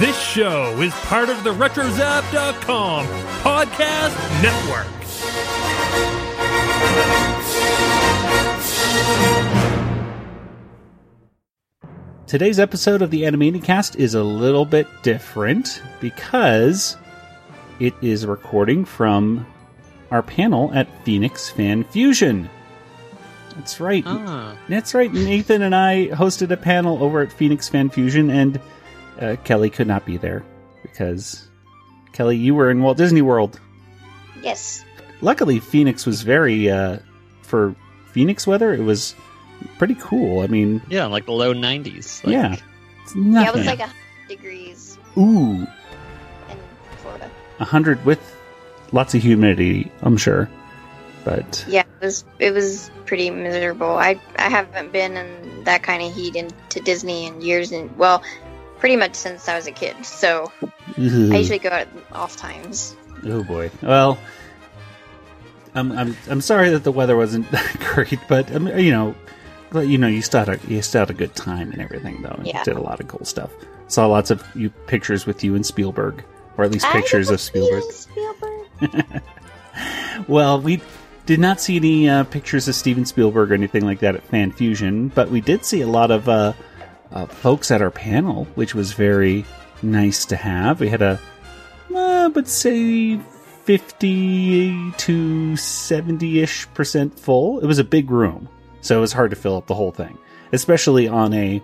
This show is part of the RetroZap.com podcast network. Today's episode of the Animaniacast is a little bit different because it is recording from our panel at Phoenix Fan Fusion. That's right. Ah. That's right. Nathan and I hosted a panel over at Phoenix Fan Fusion, and uh, Kelly could not be there because Kelly, you were in Walt Disney World. Yes. Luckily, Phoenix was very uh, for Phoenix weather. It was pretty cool. I mean, Yeah, like the low 90s. Like, yeah, it's Yeah, it was like a degrees Ooh, in Florida. a hundred with lots of humidity. I'm sure, but Yeah, it was it was pretty miserable. I I haven't been in that kind of heat into Disney in years, and well, pretty much since I was a kid. So I usually go at off times. Oh boy. Well, I'm I'm I'm sorry that the weather wasn't that great, but um, you know, you know, you still had a you still had a good time and everything though. and Yeah. did a lot of cool stuff. Saw lots of you pictures with you and Spielberg, or at least pictures of Spielberg. Spielberg. Well, we did not see any uh, pictures of Steven Spielberg or anything like that at Fan Fusion, but we did see a lot of uh, uh, folks at our panel, which was very nice to have. We had a, uh, but say, 50 to 70 ish percent full. It was a big room, so it was hard to fill up the whole thing, especially on a,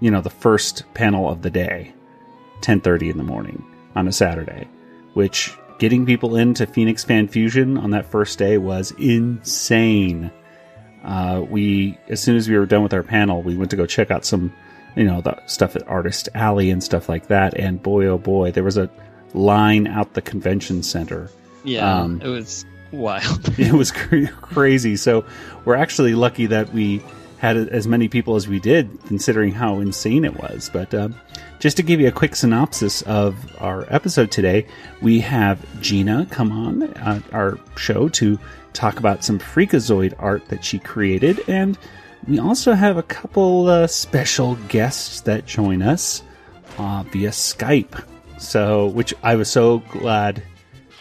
you know, the first panel of the day, 10:30 in the morning on a Saturday, which getting people into Phoenix Fan Fusion on that first day was insane. Uh, we, as soon as we were done with our panel, we went to go check out some, you know, the stuff at Artist Alley and stuff like that. And boy, oh boy, there was a line out the convention center. Yeah, Um, it was wild. It was cra- crazy. So we're actually lucky that we had as many people as we did, considering how insane it was. But um, just to give you a quick synopsis of our episode today, we have Gina come on uh, our show to talk about some Freakazoid art that she created, and we also have a couple uh, special guests that join us uh, via Skype. So, which I was so glad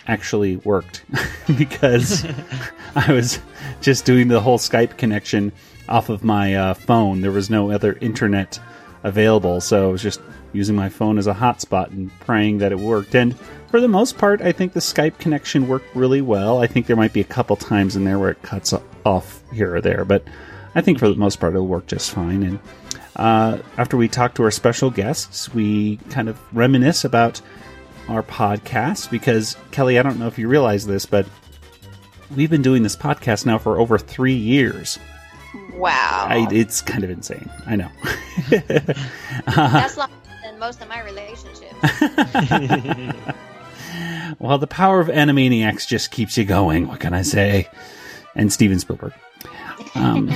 actually worked because I was just doing the whole Skype connection off of my uh, phone. There was no other internet available, so I was just using my phone as a hotspot and praying that it worked. And for the most part, I think the Skype connection worked really well. I think there might be a couple times in there where it cuts off here or there, but I think for the most part it'll work just fine. And uh, after we talk to our special guests, we kind of reminisce about our podcast because Kelly, I don't know if you realize this, but we've been doing this podcast now for over three years. Wow, I, it's kind of insane. I know. that's longer than most of my relationships. well, the power of Animaniacs just keeps you going. What can I say? And Steven Spielberg. Um,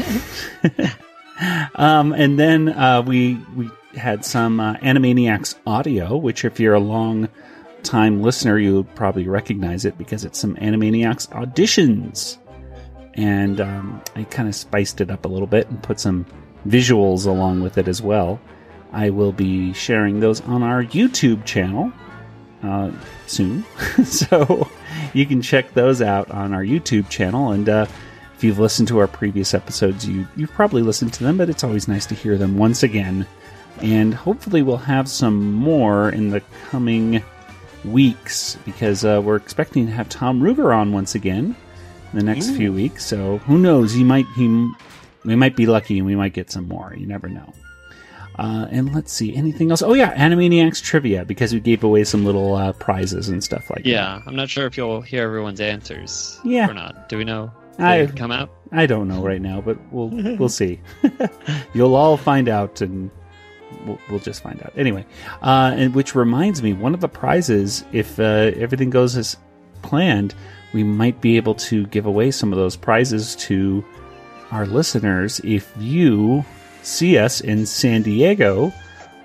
um, and then uh, we we had some uh, Animaniacs audio, which if you're a long time listener, you'll probably recognize it because it's some Animaniacs auditions. And um, I kind of spiced it up a little bit and put some visuals along with it as well. I will be sharing those on our YouTube channel uh, soon. so you can check those out on our YouTube channel. And uh, if you've listened to our previous episodes, you, you've probably listened to them, but it's always nice to hear them once again. And hopefully, we'll have some more in the coming weeks because uh, we're expecting to have Tom Ruegger on once again in the next few weeks. So who knows? He might he we might be lucky and we might get some more. You never know. Uh, and let's see anything else. Oh yeah, Animaniacs trivia because we gave away some little uh, prizes and stuff like that. yeah, I'm not sure if you'll hear everyone's answers Yeah. or not. Do we know? if I- come out? I don't know right now, but we'll we'll see. You'll all find out, and we'll, we'll just find out anyway. Uh, and which reminds me, one of the prizes, if uh, everything goes as planned, we might be able to give away some of those prizes to our listeners if you see us in San Diego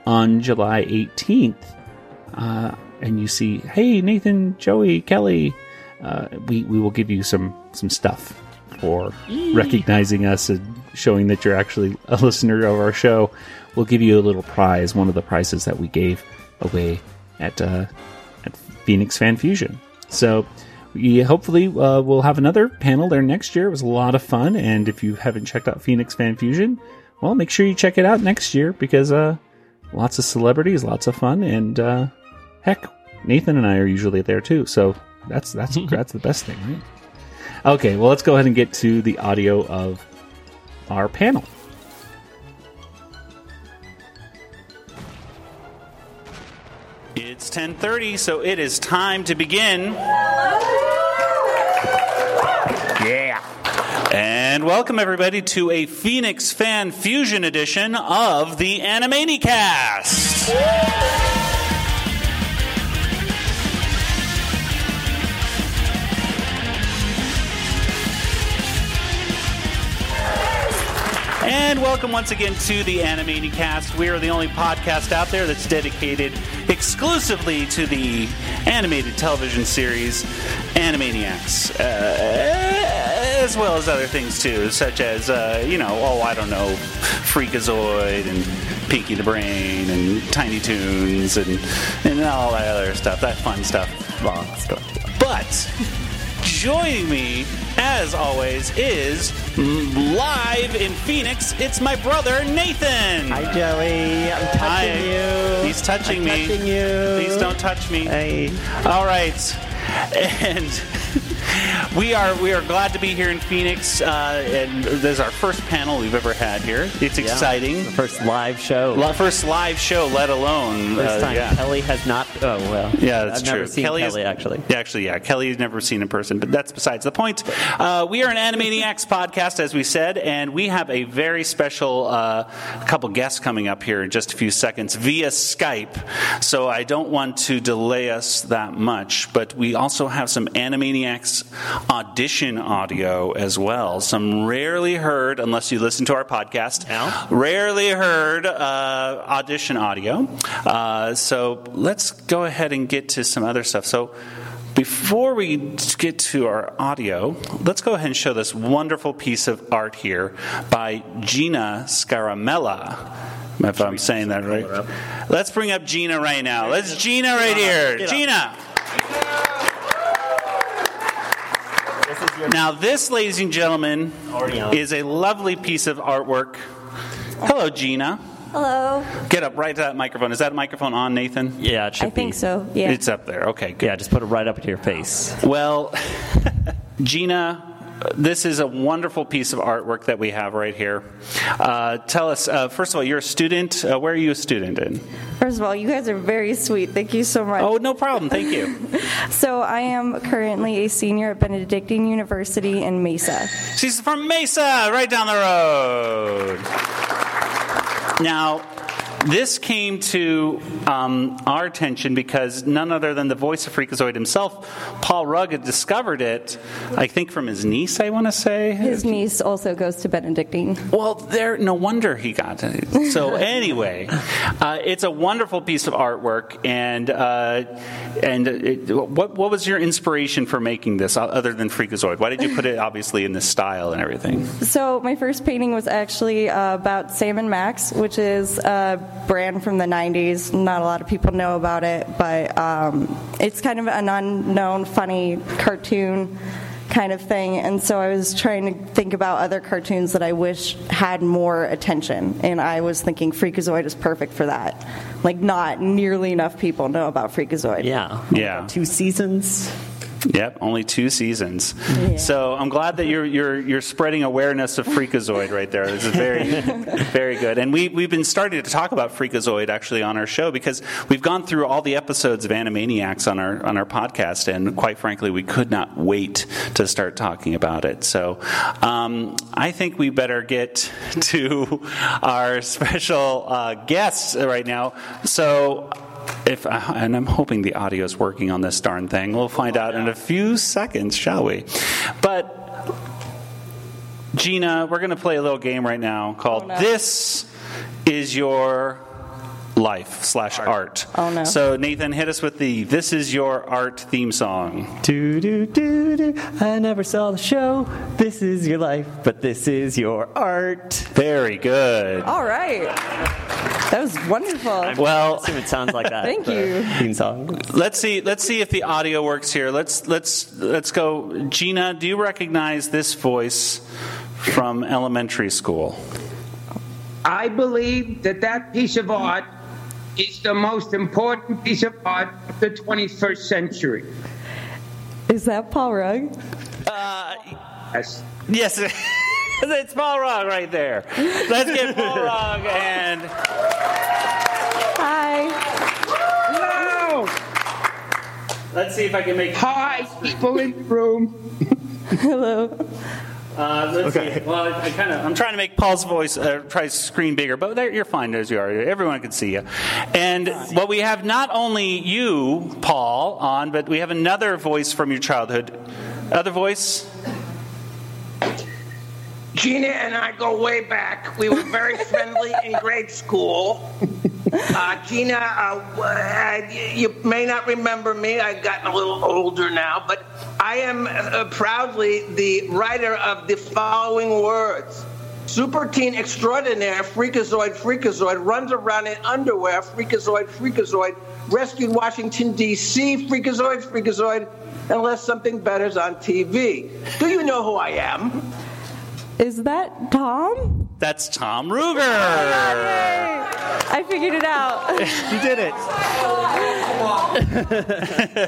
on July 18th, uh, and you see, hey Nathan, Joey, Kelly, uh, we we will give you some some stuff for recognizing us and showing that you're actually a listener of our show. We'll give you a little prize, one of the prizes that we gave away at uh, at Phoenix Fan Fusion. So we hopefully uh, we'll have another panel there next year. It was a lot of fun, and if you haven't checked out Phoenix Fan Fusion, well, make sure you check it out next year because uh, lots of celebrities, lots of fun, and uh, heck, Nathan and I are usually there too. So that's that's that's the best thing, right? Okay, well, let's go ahead and get to the audio of our panel. It's 10:30, so it is time to begin. Yeah. And welcome everybody to a Phoenix Fan Fusion edition of the Animaniacast. And welcome once again to the Animaniacast. We are the only podcast out there that's dedicated exclusively to the animated television series Animaniacs, uh, as well as other things too, such as, uh, you know, oh, I don't know, Freakazoid and Pinky the Brain and Tiny Toons and, and all that other stuff, that fun stuff. Long story. But joining me, as always, is live in Phoenix. It's my brother Nathan. Hi, Joey. I'm touching Hi. you. He's touching I'm me. Touching you. Please don't touch me. Hey. All right, and we are we are glad to be here in Phoenix, uh, and this is our first panel we've ever had here. It's Yeah. exciting. The first live show. La- First live show, let alone First uh, time yeah. Kelly has not. Oh well. Yeah, that's I've true. Kelly Kelly, is- actually. Yeah, actually, yeah. Kelly's never seen in person, but that's besides the point. Uh, we are an Animaniacs podcast, as we said, and we have a very special uh, couple guests coming up here in just a few seconds via Skype. So I don't want to delay us that much, but we also have some Animaniacs audition audio as well. Some rarely heard, unless you listen to our podcast, Yeah. rarely heard uh, audition audio. Uh, so let's go ahead and get to some other stuff. So before we get to our audio, let's go ahead and show this wonderful piece of art here by Gina Scaramella. If I'm saying that right. Let's bring up Gina right now. Let's Gina right here. Gina. Now, this, ladies and gentlemen, is a lovely piece of artwork. Hello, Gina. Hello. Get up right to that microphone. Is that microphone on, Nathan? Yeah, it should I think so. Yeah. It's up there. Okay, good. Yeah, just put it right up to your face. Well, Gina, this is a wonderful piece of artwork that we have right here. Uh, tell us, uh, first of all, you're a student. Uh, where are you a student in? First of all, you guys are very sweet. Thank you so much. Oh, no problem. Thank you. So I am currently a senior at Benedictine University in Mesa. She's from Mesa, right down the road. Now, this came to um, our attention because none other than the voice of Freakazoid himself, Paul Rugg, had discovered it, I think from his niece, I want to say. His niece also goes to Benedictine. Well, there. No wonder he got it. So anyway, uh, it's a wonderful piece of artwork, and uh, and it, what what was your inspiration for making this, uh, other than Freakazoid? Why did you put it obviously in this style and everything? So my first painting was actually uh, about Sam and Max, which is a brand from the 90s. Not a lot of people know about it, but um, it's kind of an unknown, funny cartoon kind of thing. And so I was trying to think about other cartoons that I wish had more attention. And I was thinking Freakazoid is perfect for that. Like, not nearly enough people know about Freakazoid. Yeah. Yeah. Two seasons. Yep, only two seasons. So I'm glad that you're you're you're spreading awareness of Freakazoid right there. This is very very good. And we we've been starting to talk about Freakazoid actually on our show because we've gone through all the episodes of Animaniacs on our on our podcast, and quite frankly, we could not wait to start talking about it. So um, I think we better get to our special uh, guests right now. So if and I'm hoping the audio is working on this darn thing. We'll find out in a few seconds, shall we? But Gina, we're going to play a little game right now called Oh, no. "This Is Your Life" slash art. Oh, no. So Nathan, hit us with the "This Is Your Art" theme song. Do do do do. I never saw the show. This is your life, but this is your art. Very good. All right. That was wonderful. Well, assume it sounds like that. Thank you. Theme song. let's see. Let's see if the audio works here. Let's let's let's go. Gina, do you recognize this voice from elementary school? I believe that that piece of art is the most important piece of art of the 21st century. Is that Paul Rugg? Uh, yes. Yes, it's Paul Rugg right there. Let's get Paul Rugg and Hi. Hello! let's see if I can make. Hi, people in the room. Hello. Uh, let's see. Well, I kind of I'm trying to make Paul's voice uh, try to screen bigger, but there, you're fine as you are. Everyone can see you. And what we have not only you, Paul, on, but we have another voice from your childhood. Other voice. Gina and I go way back. We were very friendly in grade school. Uh, Gina, uh, uh, you may not remember me. I've gotten a little older now, but I am uh, proudly the writer of the following words. Super teen extraordinaire, freakazoid, freakazoid, runs around in underwear, freakazoid, freakazoid, rescued Washington, D.C., freakazoid, freakazoid, unless something better's on TV. Do you know who I am? Is that Tom? That's Tom Ruegger. I figured it out. You did it.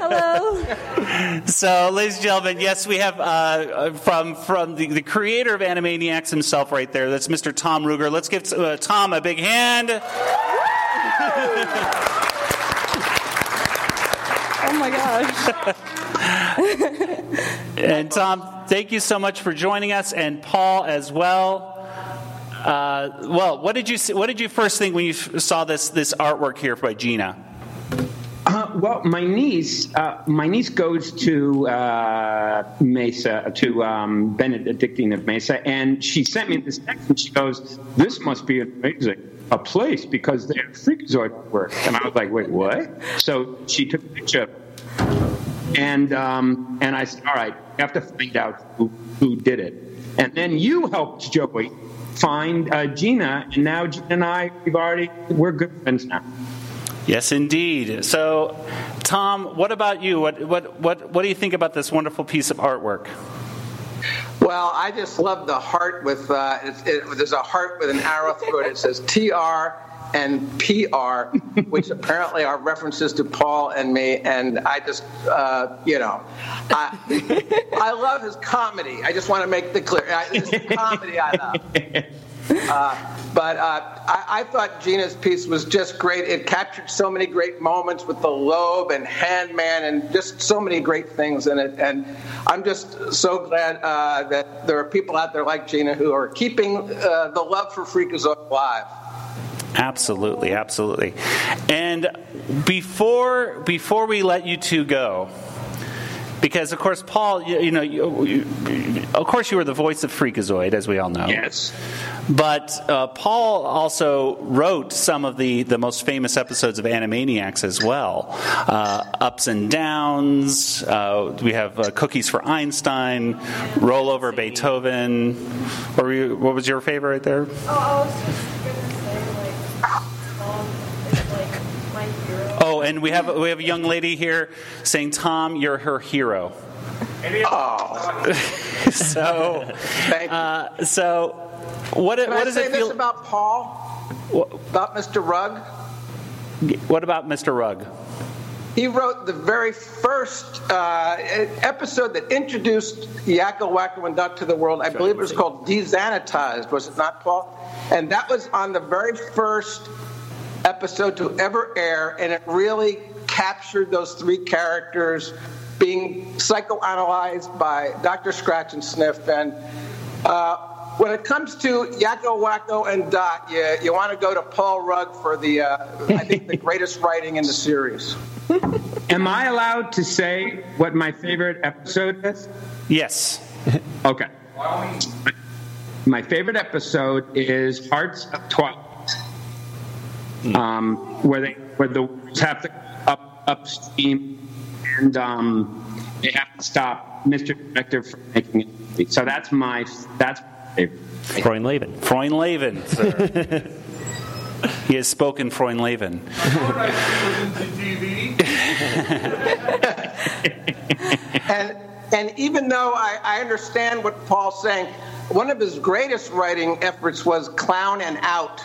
Hello. So, ladies and gentlemen, yes, we have uh, uh, from from the, the creator of Animaniacs himself right there. That's Mr. Tom Ruegger. Let's give uh, Tom a big hand. Oh my gosh. And Tom, thank you so much for joining us, and Paul as well. Uh, well, what did you what did you first think when you saw this this artwork here by Gina? Uh, well, my niece, uh, my niece goes to uh, Mesa, to um, Benedictine of Mesa, and she sent me this text, and she goes, "This must be amazing." A place because they have freakazoid work, and I was like, "Wait, what?" So she took a picture, and um, and I said, "All right, you have to find out who, who did it." And then you helped Joey find uh, Gina, and now Gina and I, we've already we're good friends now. Yes, indeed. So, Tom, what about you? What what what what do you think about this wonderful piece of artwork? Well, I just love the heart with, uh, it, it, there's a heart with an arrow through it. It says TR and PR, which apparently are references to Paul and me. And I just, uh, you know, I, I love his comedy. I just want to make the clear. I, it's the comedy I love. Uh, but uh, I, I thought Gina's piece was just great. It captured so many great moments with the lobe and Handman and just so many great things in it. And I'm just so glad uh, that there are people out there like Gina who are keeping uh, the love for Freakazoid alive. Absolutely, absolutely. And before before we let you two go, because of course, Paul, you, you know, you, you, of course, you were the voice of Freakazoid, as we all know. Yes. But uh, Paul also wrote some of the, the most famous episodes of Animaniacs as well. Uh, Ups and Downs. Uh, we have uh, Cookies for Einstein. Rollover Beethoven. What, were you, what was your favorite there? Oh, and we have we have a young lady here saying, "Tom, you're her hero." Oh, So, thank you. uh, so what Can what I does say it this about Paul? What, About Mr. Rugg? what about Mr. Rugg? He wrote the very first uh, episode that introduced Yakko, Duck to the world. I believe it was called De-Zanitized, was it not, Paul? And that was on the very first episode to ever air, and it really captured those three characters being psychoanalyzed by Dr. Scratchansniff. And uh, when it comes to Yakko, Wakko, and Dot, you, you want to go to Paul Rugg for the, uh, I think, the greatest writing in the series. Am I allowed to say what my favorite episode is? Yes. Okay. My favorite episode is Hearts of Twilight, um, where they where the wolves have to up upstream and um, they have to stop Mr. Director from making it. So that's my that's my favorite. Freund Laban. Freund Laven, sir. He has spoken Freundleben. and and even though I, I understand what Paul's saying, one of his greatest writing efforts was Clown and Out.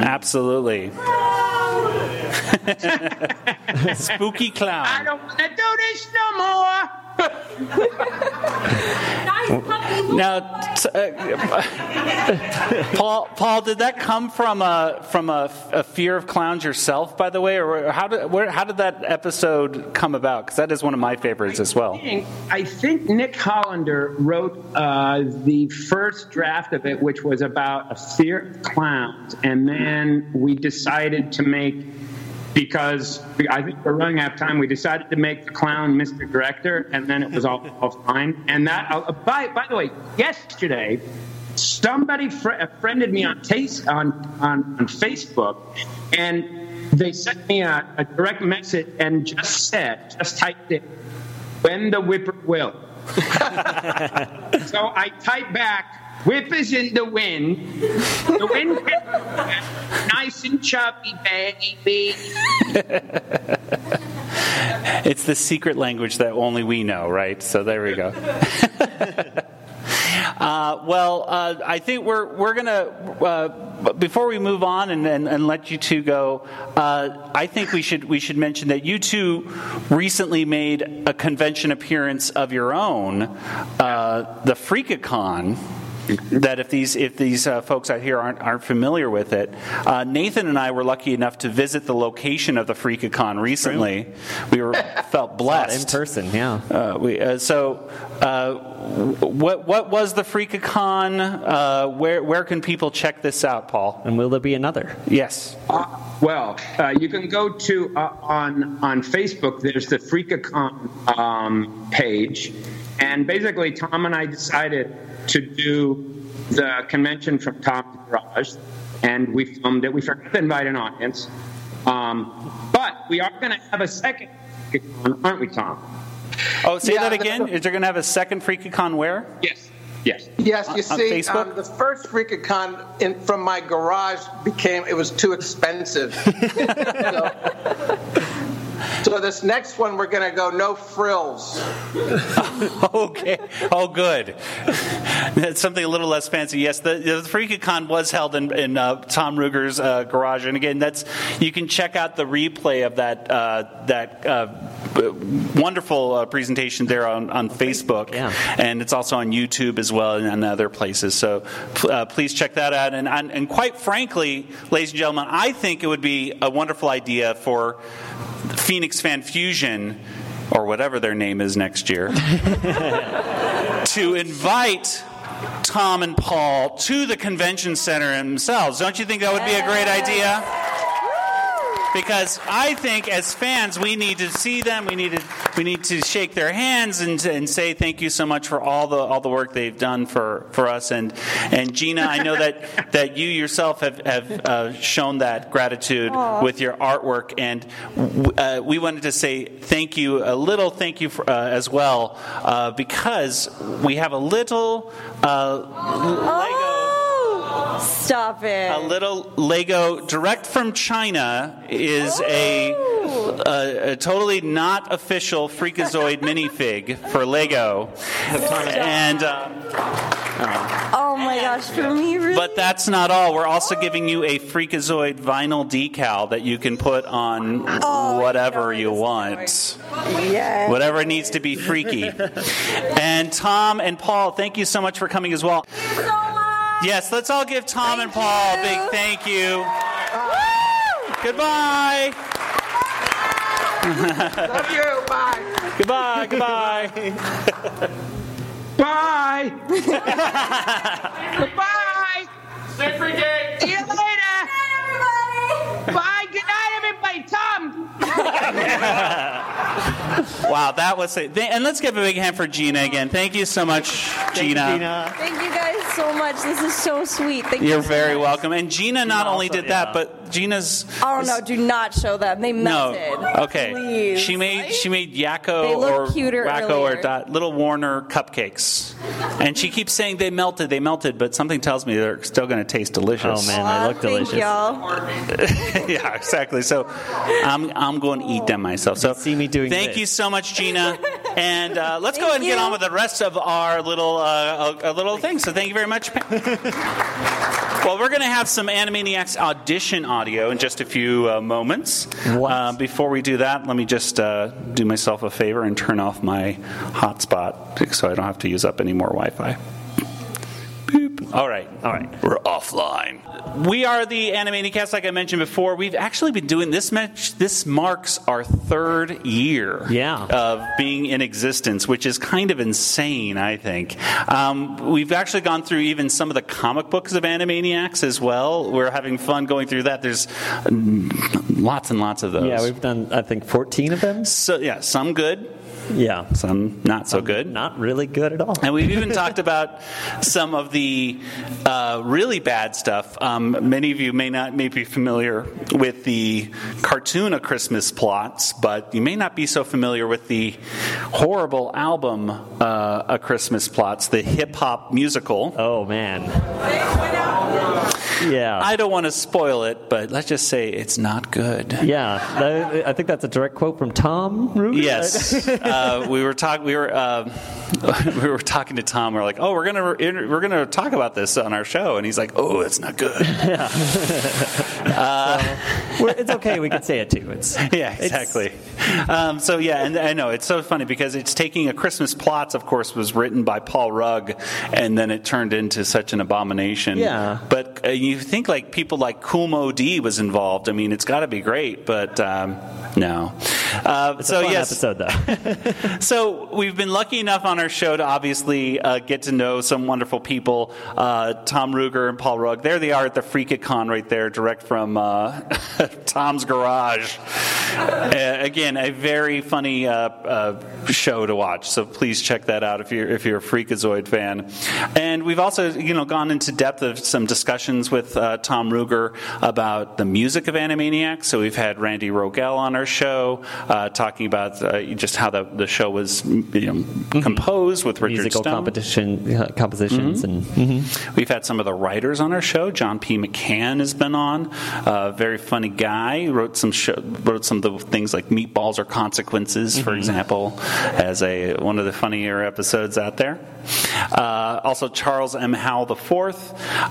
Absolutely. Spooky clown. I don't want to do this no more. Now, t- uh, Paul, Paul, did that come from a from a, a fear of clowns yourself, by the way, or how did where, how did that episode come about? Because that is one of my favorites as well. I think Nick Hollander wrote uh, the first draft of it, which was about a fear of clowns, and then we decided to make because I think we're running out of time. We decided to make the clown Mr. Director, and then it was all, all fine. And that, uh, by by the way, yesterday somebody fr- uh, friended me on taste on, on on Facebook, and they sent me a, a direct message and just said, just typed it, when the whipper will. so I typed back, whip is in the wind. The wind nice and chubby, baby. It's the secret language that only we know, right? So there we go. Uh, well, uh, I think we're we're gonna uh, before we move on and, and, and let you two go. Uh, I think we should we should mention that you two recently made a convention appearance of your own, uh, the Freakacon. That if these if these uh, folks out here aren't aren't familiar with it, uh, Nathan and I were lucky enough to visit the location of the Freakacon recently. We were felt blessed in person, yeah. uh, we, uh, so, uh, what what was the Freakacon? Uh, where where can people check this out, Paul? And will there be another? Yes. Uh, well, uh, you can go to uh, on on Facebook. There's the Freakacon um, page, and basically, Tom and I decided to do the convention from Tom's Garage, and we filmed it. We forgot to invite an audience, um, but we are going to have a second Freakacon, aren't we, Tom? Oh, say Yeah, that the- again. Is there going to have a second Freakacon? Where? Yes. Yes. Yes, you On- on see, Facebook? um, the first Freakacon in, from my garage became it was too expensive. so, so this next one we're going to go no frills. okay. Oh, good. That's something a little less fancy. Yes, the, the Freakacon was held in, in uh, Tom Ruegger's uh, garage, and again, that's you can check out the replay of that uh, that uh, wonderful uh, presentation there on, on Facebook, yeah. and it's also on YouTube as well and on other places. So uh, please check that out. And, and and quite frankly, ladies and gentlemen, I think it would be a wonderful idea for Phoenix Fan Fusion. Or whatever their name is next year, to invite Tom and Paul to the convention center themselves. Don't you think that would be a great idea? Because I think as fans, we need to see them. We need to we need to shake their hands and, and say thank you so much for all the all the work they've done for, for us. And and Gina, I know that, that you yourself have have uh, shown that gratitude with your artwork, and w- uh, we wanted to say thank you, a little thank you for, uh, as well, uh, because we have a little uh, Lego. Oh, stop it. A little Lego direct from China is a, a, a totally not official Freakazoid minifig for Lego, and uh, oh my gosh, for me, really? but that's not all. We're also giving you a Freakazoid vinyl decal that you can put on Oh, whatever I know you want. yeah. Whatever needs to be freaky. and Tom and Paul, thank you so much for coming as well. So much. Yes, let's all give Tom and Paul a big thank you. Goodbye. Love you. Bye. Goodbye. Goodbye. Bye. Goodbye. See you later. Bye, everybody. Bye. Good night, everybody. Tom. Wow, that was it. And let's give a big hand for Gina again. Thank you so much, Gina. Gina. Thank you guys so much. This is so sweet. Thank you. You're so very much. welcome. And Gina not only also- did that, but Gina's. Oh no! Do not show them. They No. melted. Okay. Please. She made she made Yakko or cuter Wakko or dot, Little Warner cupcakes, and she keeps saying they melted, they melted, but something tells me they're still going to taste delicious. Oh, man. They look thank delicious. y'all. yeah, exactly. So I'm I'm going to eat them myself. So see me doing Thank this. you so much, Gina. And uh, let's go ahead and get on with the rest of our little uh, uh, little thing. So thank you very much. well, we're going to have some Animaniacs audition audio in just a few uh, moments. What? Uh, before we do that, let me just uh, do myself a favor and turn off my hotspot so I don't have to use up any more Wi-Fi. Boop. All right. All right. We're offline. We are the Animaniacs, like I mentioned before. We've actually been doing this much. This marks our third year Yeah. of being in existence, which is kind of insane, I think. Um, we've actually gone through even some of the comic books of Animaniacs as well. We're having fun going through that. There's lots and lots of those. Yeah, we've done I think 14 of them. so yeah, some good, Yeah. some not so good. Not really good at all. And we've even talked about some of the uh, really bad stuff. Um, many of you may not may be familiar with the cartoon A Christmas Plotz, but you may not be so familiar with the horrible album uh, A Christmas Plotz, the hip hop musical. Oh man. Yeah. I don't want to spoil it, but let's just say it's not good. yeah. That- I think that's a direct quote from Tom Ruegger. Yes, uh, we were talking. We were uh, we were talking to Tom. We are like, "Oh, we're gonna we're gonna talk about this on our show," and he's like, "Oh, it's not good." We're- it's okay. We can say it too. It's yeah, exactly. Um, so yeah, and I know it's so funny because it's taking a Christmas Plotz. Of course, was written by Paul Rugg, and then it turned into such an abomination. Yeah. but uh, you think like people like Kumo D was involved. I mean, it's got to be great, but um, no. Uh, It's so a fun yes, episode though. So we've been lucky enough on our show to obviously uh, get to know some wonderful people. Uh, Tom Ruegger and Paul Rugg. There they are at the FreakaCon right there, direct from uh, Tom's garage. Uh, again, a very funny uh, uh, show to watch. So please check that out if you're if you're a Freakazoid fan. And we've also you know gone into depth of some discussions with uh, Tom Ruegger about the music of Animaniacs. So we've had Randy Rogel on our show uh, talking about uh, just how the, the show was you know, composed with Richard Musical Stone. competition compositions and We've had some of the writers on our show. John P. McCann has been on. Uh, very funny guy. Wrote some show, wrote some of the things like Meatballs or Consequences, for example, as a one of the funnier episodes out there. Uh, also, Charles M. Howell IV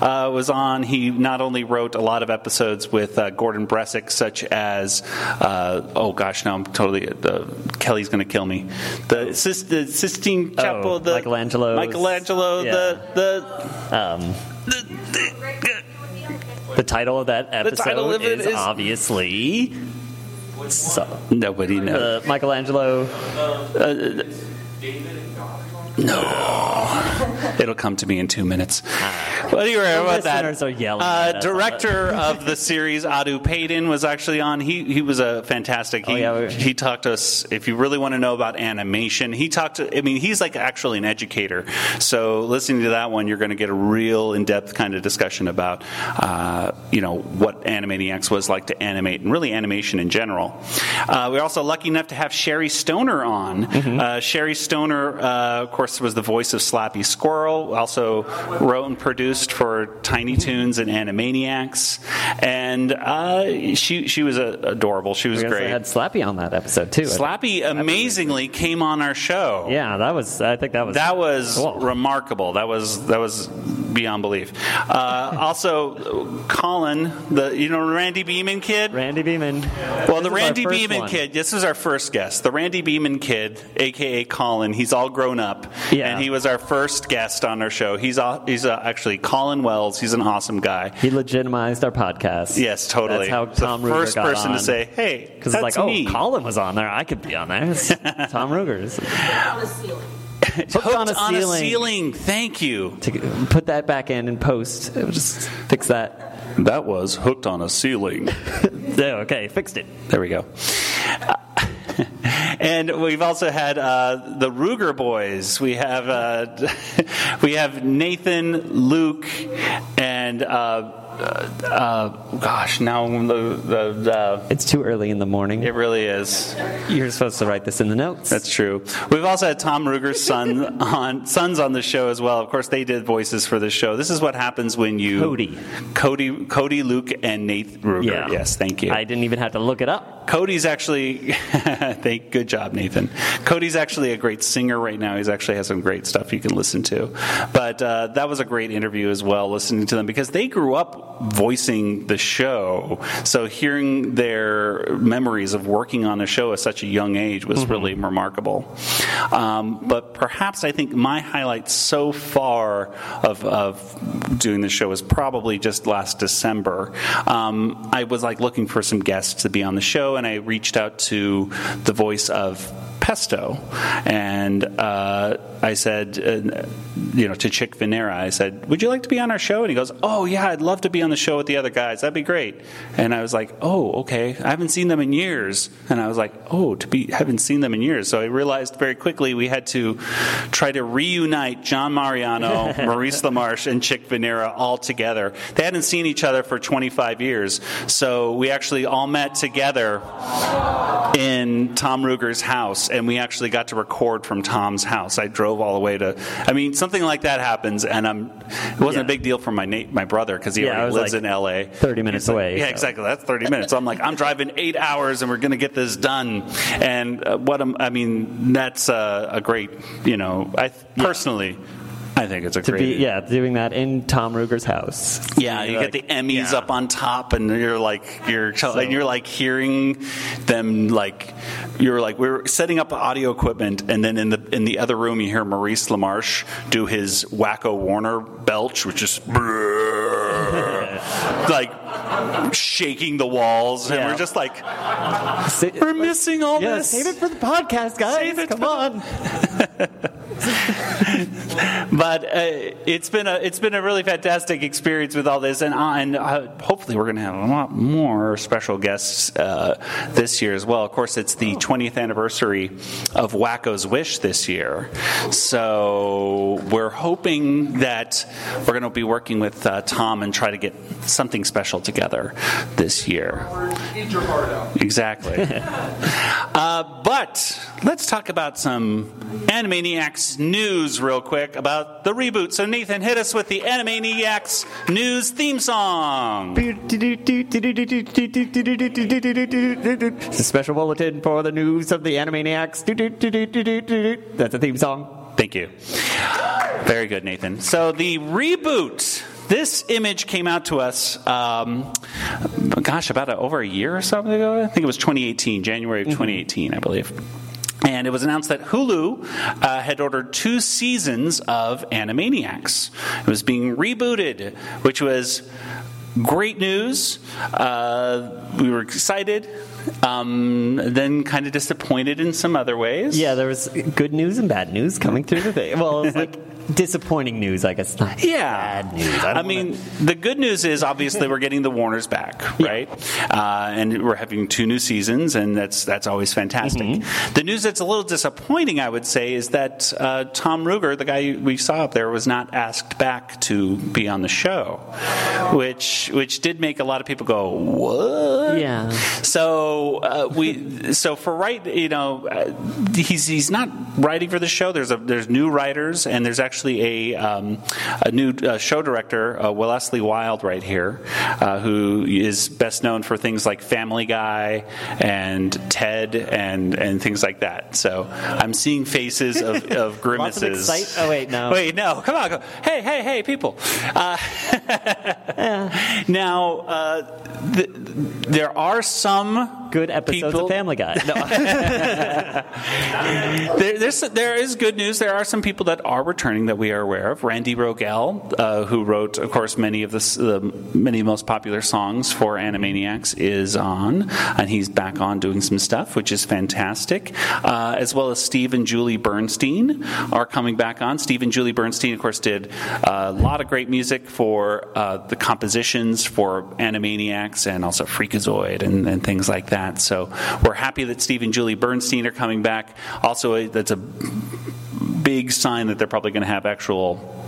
uh, was on. He not only wrote a lot of episodes with uh, Gordon Bressack, such as uh, oh gosh, now I'm totally uh, Kelly's going to kill me. The, Sis- the Sistine Chapel, Oh, the Michelangelo's- Michelangelo, yeah. the the um, the title of that episode title of is, is- obviously so, Nobody knows. uh, Michelangelo. No. It'll come to me in two minutes. Well, you were The about that. listeners are yelling Uh, at us. director of the series, Audu Paden, was actually on. He he was a fantastic. He, Oh, yeah, he talked to us. If you really want to know about animation, he talked to. I mean, he's like actually an educator. So listening to that one, you're going to get a real in depth kind of discussion about, uh, you know, what Animaniacs was like to animate and really animation in general. Uh, we're also lucky enough to have Sherri Stoner on. Mm-hmm. Uh, Sherri Stoner, uh, of course, was the voice of Slappy Squirrel. Also wrote and produced for Tiny Mm-hmm. Toons and Animaniacs, and uh, she she was uh, adorable. She was great. had Slappy on that episode too. I. Slappy amazingly came on our show. Yeah, that was. I think that was. That was Cool. remarkable. That was that was beyond belief. Uh, also, Colin, the you know Randy Beaman kid. Randy Beaman. Well, the This is our Randy Beaman one. kid. This is our first guest. The Randy Beaman kid, aka Colin. He's all grown up, Yeah. and he was our first guest on our show. He's all, he's uh, actually Colin Wells. He's an awesome guy. He legitimized our podcast. Yes, totally. That's how The Tom Ruegger first got person on. to say, "Hey, Because it's like, me." oh, Colin was on there. I could be on there. It's Tom Ruegger's. Hooked on a ceiling. Hooked on a ceiling. Thank you. To put that back in and post. Just fix that. That was hooked on a ceiling. Okay, fixed it. There we go. Uh, and we've also had uh, the Ruegger boys. We have uh, we have Nathan, Luke, and. Uh, uh, gosh, now the, the, the It's too early in the morning. it really is. You're supposed to write this in the notes. That's true. We've also had Tom Ruegger's son on sons on the show as well. Of course, they did voices for the show. This is what happens when you Cody. Cody, Cody, Luke, and Nate Ruegger. yeah. Yes, thank you. I didn't even have to look it up. Cody's actually, thank, good job, Nathan. Cody's actually a great singer right now. He's actually has some great stuff you can listen to. But uh, that was a great interview as well, listening to them because they grew up voicing the show. So hearing their memories of working on a show at such a young age was really remarkable. Um, but perhaps I think my highlight so far of, of doing the show is probably just last December. Um, I was like looking for some guests to be on the show, and I reached out to the voice of Pesto, and uh, I said, uh, you know, to Chick Vennera, I said, "Would you like to be on our show?" And he goes, "Oh yeah, I'd love to be on the show with the other guys. That'd be great." And I was like, "Oh, okay. I haven't seen them in years." And I was like, "Oh, to be I haven't seen them in years." So I realized very quickly we had to try to reunite John Mariano, Maurice LaMarche, and Chick Vennera all together. They hadn't seen each other for 25 years, so we actually all met together in Tom Ruegger's house, and we actually got to record from Tom's house. I drove all the way to. I mean, something like that happens, and I'm. It wasn't Yeah. a big deal for my Nate, my brother, because he Yeah, I was lives like in L.A. 30 minutes like- away, Yeah, so. exactly. That's 30 minutes. So I'm like, I'm driving eight hours, and we're going to get this done. And uh, what am, I mean, that's uh, a great. You know, I personally. I think it's a To great. be yeah, doing that in Tom Ruegger's house. Yeah, you get the Emmys yeah. up on top, and you're like you're and you're like hearing them like you're like we're setting up audio equipment, and then in the in the other room you hear Maurice LaMarche do his Wakko Warner belch, which is like shaking the walls, and Yeah. we're just like we're missing all yeah, this. save it for the podcast, guys. Save it Come on. but uh, it's been a it's been a really fantastic experience with all this, and uh, and uh, hopefully we're going to have a lot more special guests uh, this year as well. Of course, it's the 20th anniversary of Wakko's Wish this year, so we're hoping that we're going to be working with uh, Tom and try to get something special together this year. Exactly. uh, but let's talk about some Animaniacs news real quick about the reboot. So, Nathan, hit us with the Animaniacs news theme song. It's a special bulletin for the news of the Animaniacs. That's a theme song. Thank you. Very good, Nathan. So, the reboot. This image came out to us, um, gosh, about a, over a year or something ago. I think it was 2018, January of 2018, I believe. And it was announced that Hulu uh, had ordered two seasons of Animaniacs. It was being rebooted, which was great news. Uh, we were excited, um, then kind of disappointed in some other ways. Yeah, there was good news and bad news coming through the thing. Well, it's like disappointing news, I guess. Not Yeah. bad news. I, I, mean, wanna- the good news is obviously we're getting the Warners back, right? Uh, and we're having two new seasons, and that's that's always fantastic. Mm-hmm. The news that's a little disappointing, I would say, is that uh, Tom Ruegger, the guy we saw up there, was not asked back to be on the show, which which did make a lot of people go, "What?" yeah. So uh, we so for right you know uh, he's he's not writing for the show. There's a there's new writers and there's actually a um, a new uh, show director, uh, Wellesley Wild, right here, uh, who is best known for things like Family Guy and Ted and and things like that. So I'm seeing faces of, of Lots of grimaces. excite- oh, wait, no. Wait, no. Come on. Go. Hey, hey, hey, people. Uh, now, uh, th- there are some Good episodes People- of Family Guy. No. there, there's, good news. There are some people that are returning that we are aware of. Randy Rogel, uh, who wrote, of course, many of the, the many most popular songs for Animaniacs, is on, and he's back on doing some stuff, which is fantastic. Uh, as well as Steve and Julie Bernstein are coming back on. Steve and Julie Bernstein, of course, did a lot of great music for uh, the compositions for Animaniacs and also Freakazoid and, and things like that. That. So we're happy that Steve and Julie Bernstein are coming back. Also, that's a big sign that they're probably going to have actual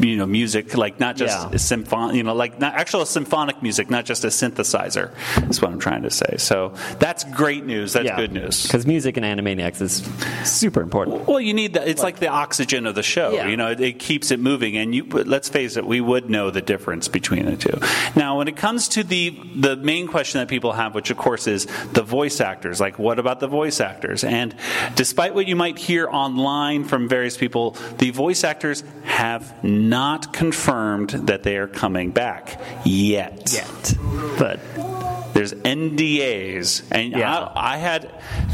you know music like not just Yeah. a symphon you know like not actual symphonic music not just a synthesizer is what i'm trying to say so that's great news that's good news Because music in Animaniacs is super important. well, you need that. It's like the oxygen of the show. Yeah. You know, it, it keeps it moving. And you, let's face it, we would know the difference between the two. Now, when it comes to the the main question that people have, which of course is the voice actors. Like, what about the voice actors? And despite what you might hear online from various people, the voice actors have not confirmed that they are coming back yet. Yet. But There's NDAs, and Yeah. I, I had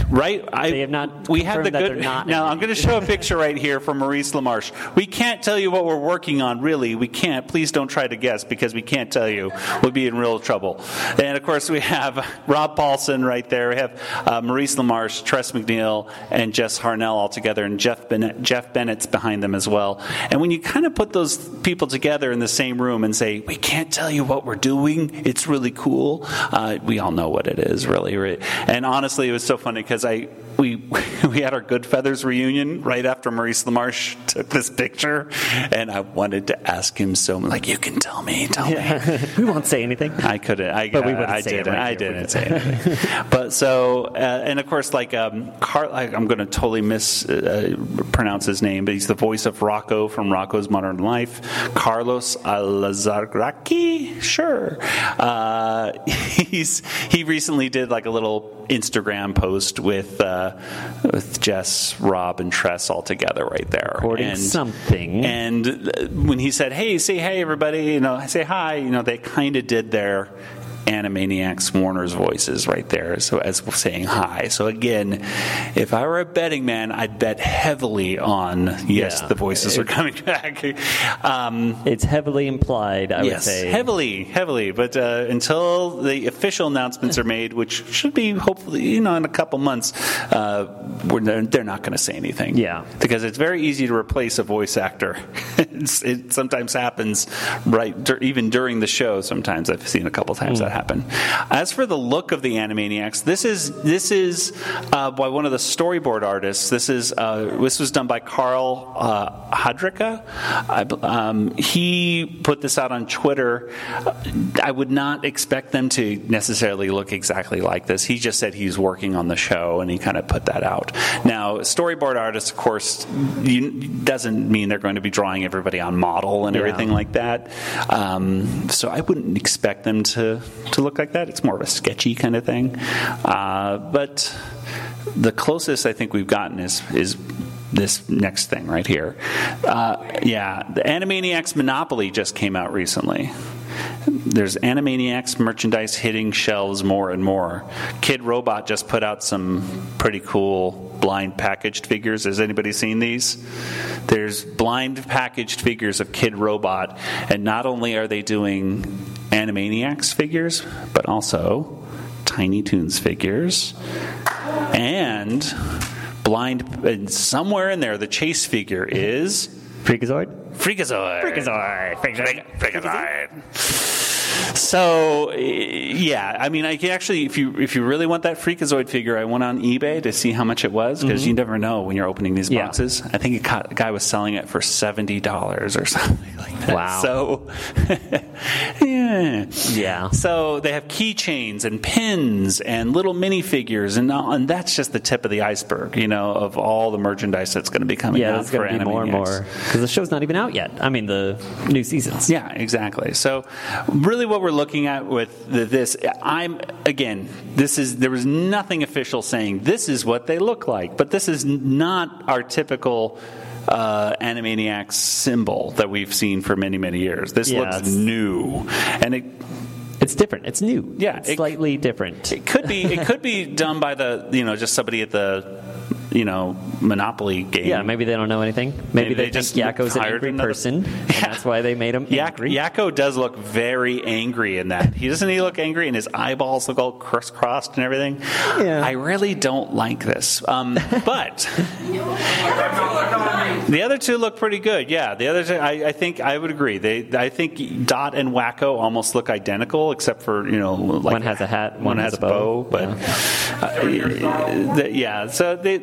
right. I They have not We had the good. not now I'm going to show a picture right here from Maurice LaMarche. We can't tell you what we're working on. Really, we can't. Please don't try to guess because we can't tell you. We'll be in real trouble. And of course, we have Rob Paulsen right there. We have uh, Maurice LaMarche, Tress MacNeille, and Jess Harnell all together, and Jeff Bennett. Jeff Bennett's behind them as well. And when you kind of put those people together in the same room and say, "We can't tell you what we're doing. It's really cool," uh, we all know what it is, really. And honestly, it was so funny because I we we had our Goodfeathers reunion right after Maurice LaMarche took this picture, and I wanted to ask him so like, "You can tell me, tell me." we won't say anything. I couldn't. I, But we wouldn't I say didn't. right I here. didn't say anything. but so, uh, and of course, like um, Car- I'm going to totally mispronounce uh, his name, but he's the voice of Rocco from Rocco's Modern Life. Carlos Alazraqui, sure. Uh, he's he recently did like a little Instagram post with uh, with Jess, Rob, and Tress all together right there, Recording something. and uh, when he said, "Hey, say hey, everybody," you know, say hi, you know, they kind of did their Animaniacs Warner's voices right there, so as saying hi. So again, if I were a betting man, I'd bet heavily on yes, Yeah. the voices are coming back. Um, It's heavily implied, I would yes, say. heavily, heavily. But uh, until the official announcements are made, which should be hopefully, you know, in a couple months, uh, we're, they're, not going to say anything. Yeah. because it's very easy to replace a voice actor. it sometimes happens right, even during the show. Sometimes I've seen a couple times that happen. As for the look of the Animaniacs, this is this is uh, by one of the storyboard artists. This is uh, this was done by Carl uh, Hadrika. I um, he put this out on Twitter. I would not expect them to necessarily look exactly like this. He just said he's working on the show, and he kind of put that out. Now, storyboard artists, of course, you, doesn't mean they're going to be drawing everybody on model and Yeah. everything like that. Um, so I wouldn't expect them to to look like that. It's more of a sketchy kind of thing. Uh, but the closest I think we've gotten is is this next thing right here. Uh, yeah, the Animaniacs Monopoly just came out recently. There's Animaniacs merchandise hitting shelves more and more. Kid Robot just put out some pretty cool blind packaged figures. Has anybody seen these? There's blind packaged figures of Kid Robot, and not only are they doing Animaniacs figures, but also Tiny Toons figures and blind. And somewhere in there, the chase figure is Freakazoid? Freakazoid. Freakazoid. Freakazoid. Freakazoid. So eh, yeah, I mean, I actually, if you if you really want that Freakazoid figure, I went on eBay to see how much it was because you mm-hmm. never know when you're opening these Yeah. boxes. I think a guy was selling it for seventy dollars or something like that. Wow. So yeah, Yeah. So they have keychains and pins and little minifigures, and all- and that's just the tip of the iceberg, you know, of all the merchandise that's going to be coming Yeah, out for going to be more and more. Because the show's not even out yet. I mean, the new seasons. Yeah, exactly. So, really, what we're looking at with the, this, I'm again, this is there was nothing official saying this is what they look like, but this is not our typical. Uh, Animaniacs symbol that we've seen for many, many years. This Yeah, looks new, and it It's different. It's new. Yeah, It's it- slightly different. it could be it could be done by the you know just somebody at the you know Monopoly game. Yeah, maybe they don't know anything. Maybe, Maybe they, they just Yakko's an angry person, and that's why they made him angry. Yakko does look very angry in that. He doesn't he look angry, and his eyeballs look all crisscrossed and everything. Yeah. I really don't like this, um, but the other two look pretty good. Yeah, the other two, I, I think I would agree. They, I think Dot and Wakko almost look identical, except for you know, like One has a hat, one, one has, has a bow. bow. But uh, the- yeah, so they.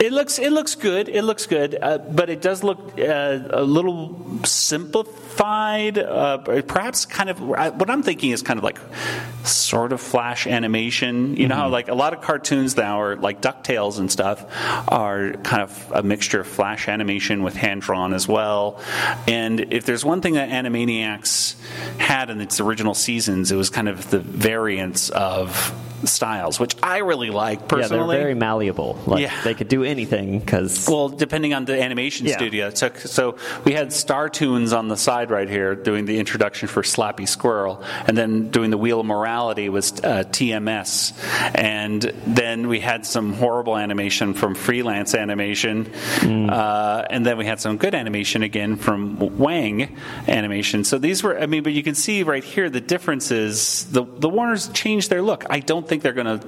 It looks it looks good. It looks good, uh, but it does look uh, a little simplified. Uh, perhaps kind of what I'm thinking is kind of like sort of flash animation. You know how like a lot of cartoons now are like Ducktales and stuff are kind of a mixture of flash animation with hand drawn as well. And if there's one thing that Animaniacs had in its original seasons, it was kind of the variance of styles, which I really like personally. yeah, they're very malleable. Like Yeah. they could do anything because Well, depending on the animation Yeah. studio. So, so we had StarToons on the side right here doing the introduction for Slappy Squirrel, and then doing the Wheel of Morality was uh, TMS, and then we had some horrible animation from Freelance Animation, uh, and then we had some good animation again from Wang Animation. So these were, I mean, but you can see right here the differences. The the Warners changed their look. I don't think they're going to.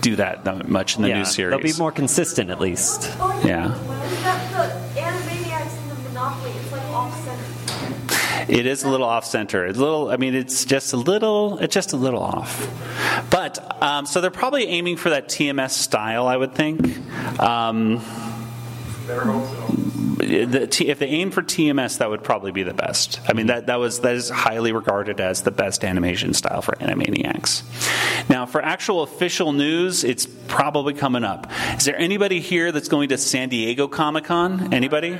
Do that that much in the yeah, new series. they'll be more consistent at least. Yeah. The Animaniacs and the Monopoly, it's like off center. It is a little off center. It's a little. I mean, it's just a little. It's just a little off. But um, so they're probably aiming for that TMS style. I would think. Um, the, T- if they aim for TMS, that would probably be the best. I mean, that, that was that is highly regarded as the best animation style for Animaniacs. Now, for actual official news, it's probably coming up. Is there anybody here that's going to San Diego Comic Con? Anybody?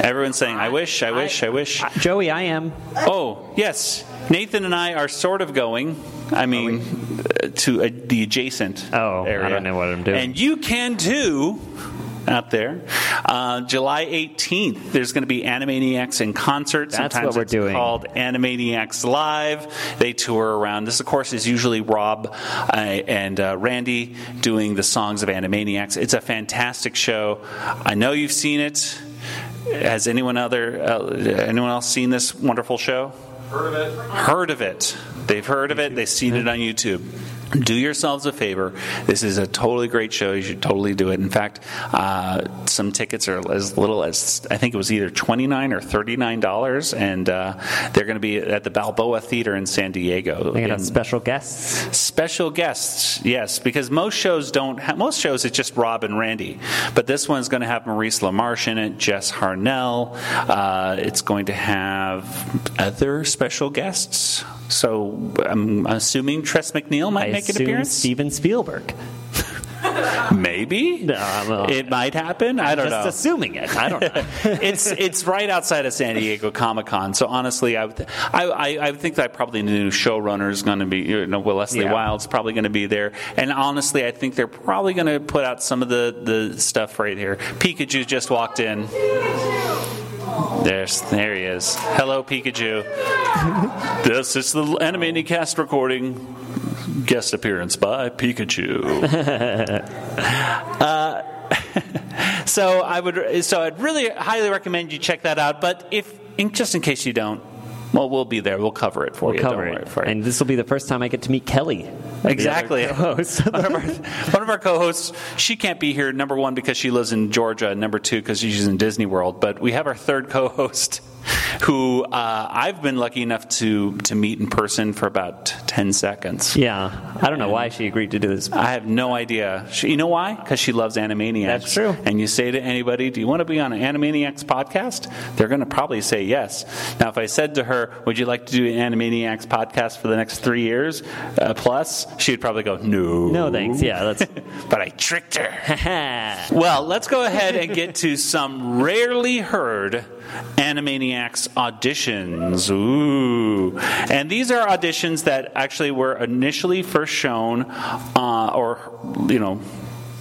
Everyone's saying, "I wish, I wish, I, wish." Joey, I am. Oh, yes. Nathan and I are sort of going. I mean, uh, to uh, the adjacent Oh, I don't know what I'm doing. And you can too. Out there, uh, July 18th. There's going to be Animaniacs in concert. That's Sometimes what we're it's doing. called Animaniacs Live. They tour around. This, of course, is usually Rob uh, and uh, Randy doing the songs of Animaniacs. It's a fantastic show. I know you've seen it. Has anyone other uh, anyone else seen this wonderful show? Heard of it. Heard of it. They've heard of it. They've seen it on YouTube. Do yourselves a favor. This is a totally great show. You should totally do it. In fact, uh, some tickets are as little as I think it was either twenty nine or thirty nine dollars, and uh, they're going to be at the Balboa Theater in San Diego. Have special guests. Special guests, yes, because most shows don't. Ha- most shows it's just Rob and Randy, but this one's going to have Maurice LaMarche in it, Jess Harnell. Uh, it's going to have other special guests. So I'm assuming Tress MacNeille might I make an appearance. Steven Spielberg. Maybe No, I'm, it might happen. I don't just know. assuming it. I don't know. it's it's right outside of San Diego Comic Con. So honestly, I, would th- I, I I think that probably the new showrunner is going to be you know Wellesley Yeah. Wild's probably going to be there. And honestly, I think they're probably going to put out some of the the stuff right here. Pikachu just walked in. There's there he is. Hello, Pikachu. this is the Animaniacast recording. Guest appearance by Pikachu. Uh, so I would, so I'd really highly recommend you check that out. But if, in, just in case you don't, well, we'll be there. We'll cover it for We'll you. cover Don't it. for And this will be the first time I get to meet Kelly. Exactly. The other co-host. one, of our, one of our co-hosts, she can't be here. Number one because she lives in Georgia, and number two because she's in Disney World. But we have our third co-host, who uh, I've been lucky enough to to meet in person for about ten seconds. yeah. I don't know why she agreed to do this. I have no idea. She, you know why? Because she loves Animaniacs. That's true. And you say to anybody, "Do you want to be on an Animaniacs podcast?" They're going to probably say yes. Now, if I said to her, "Would you like to do an Animaniacs podcast for the next three years uh, plus?" She'd probably go, "No, No thanks. Yeah, that's. but I tricked her. well, let's go ahead and get to some rarely heard Animaniacs auditions. Ooh. And these are auditions that actually were initially first shown, uh, or, you know,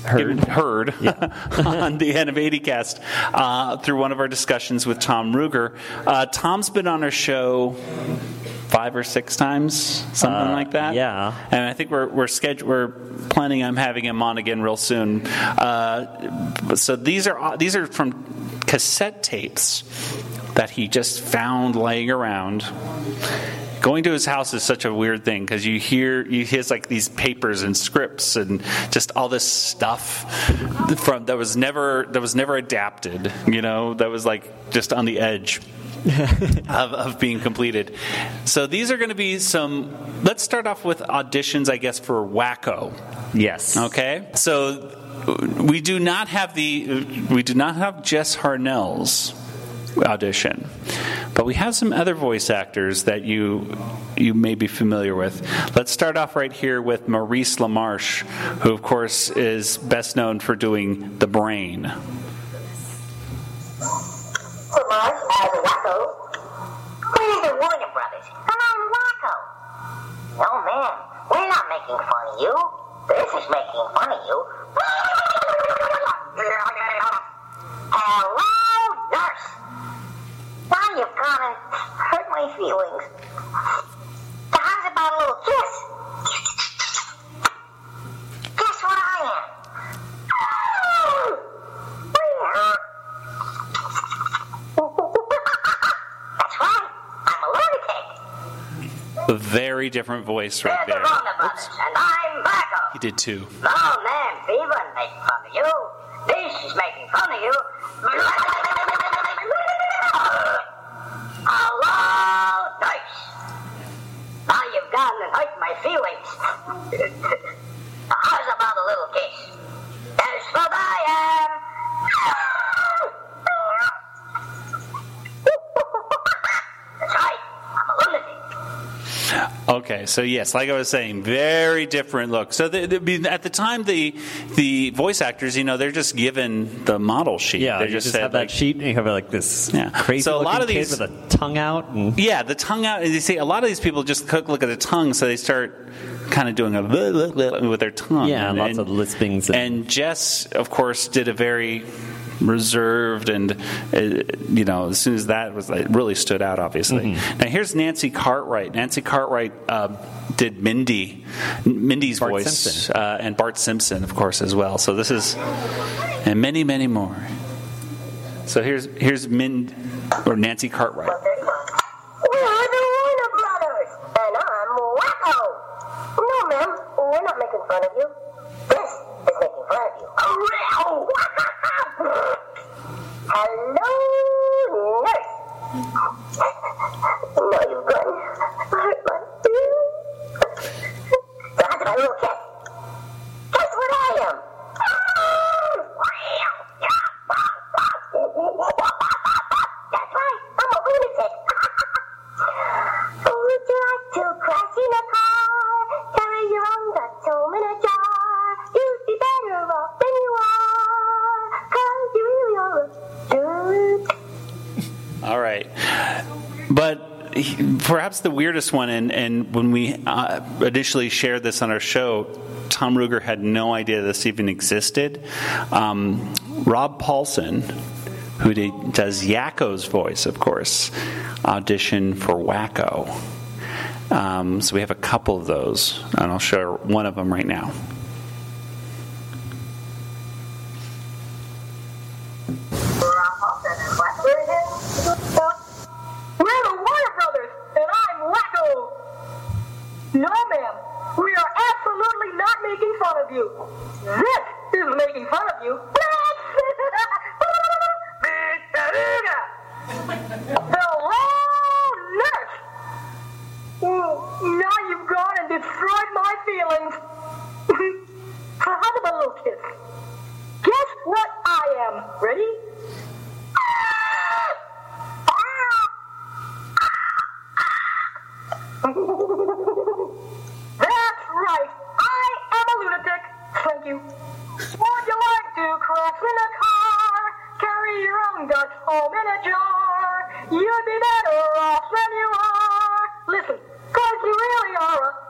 Heard, heard on the Animaniacast uh, through one of our discussions with Tom Ruegger. Uh, Tom's been on our show five or six times, something Uh, like that. yeah. and I think we're we're schedule we're planning on having him on again real soon. Uh, so these are these are from cassette tapes that he just found laying around. Going to his house is such a weird thing because you hear you hear like these papers and scripts and just all this stuff from that was never that was never adapted. You know, that was like just on the edge of, of being completed. So these are going to be some. Let's start off with auditions, I guess, for Wakko. Yes. Okay, so we do not have the we do not have Jess Harnell's audition, but we have some other voice actors that you you may be familiar with. Let's start off right here with Maurice LaMarche, who of course is best known for doing the Brain. LaMarche as Wakko. We're the Warner Brothers, and I'm Wakko. No, man, we're not making fun of you. This is making fun of you. Hello, nurse. Now you've gone and hurt my feelings. How's about a little kiss? Guess what I am? That's right. I'm a lunatic. A Very different voice right there. the Warner and I'm Wakko. He did too. Oh man, Fever making fun of you. This is making fun of you. Hello, nice. Now you've gone and hurt my feelings. How's about a little kiss? That's what I am. That's right. I'm a lunatic. Okay, so yes, like I was saying, very different look. So the, the, at the time, the the voice actors, you know, they're just given the model sheet. Yeah, they just, just, said, have that sheet, and you have like this Yeah. crazy So a lot of these- kid with a tongue out. And, Yeah, the tongue out. You see, a lot of these people just cook, look at the tongue, so they start kind of doing a with their tongue. Yeah, lots of lispings. And, And Jess, of course, did a very reserved and uh, you know as soon as that was it really stood out obviously. Mm-hmm. now here's nancy cartwright. Nancy cartwright uh, did mindy mindy's Bart voice. Uh, and bart simpson of course as well. So this is and many many more. So here's here's min or nancy cartwright perhaps the weirdest one, and, and when we uh, initially shared this on our show, Tom Ruegger had no idea this even existed. Um, Rob Paulsen, who did, does Yakko's voice, of course, auditioned for Wakko. Um, so we have a couple of those, and I'll share one of them right now. We're the Warner Brothers, and I'm Wakko. No, ma'am, we are absolutely not making fun of you. This is making fun of you. Hello, nurse. Mm, Now you've gone and destroyed my feelings. How about a little kiss? Guess what I am. Ready? That's right. I am a lunatic. Thank you. Would you like to cross in a car? Carry your own guts home in a jar. You'd be better off than you are. Listen, cause you really are a.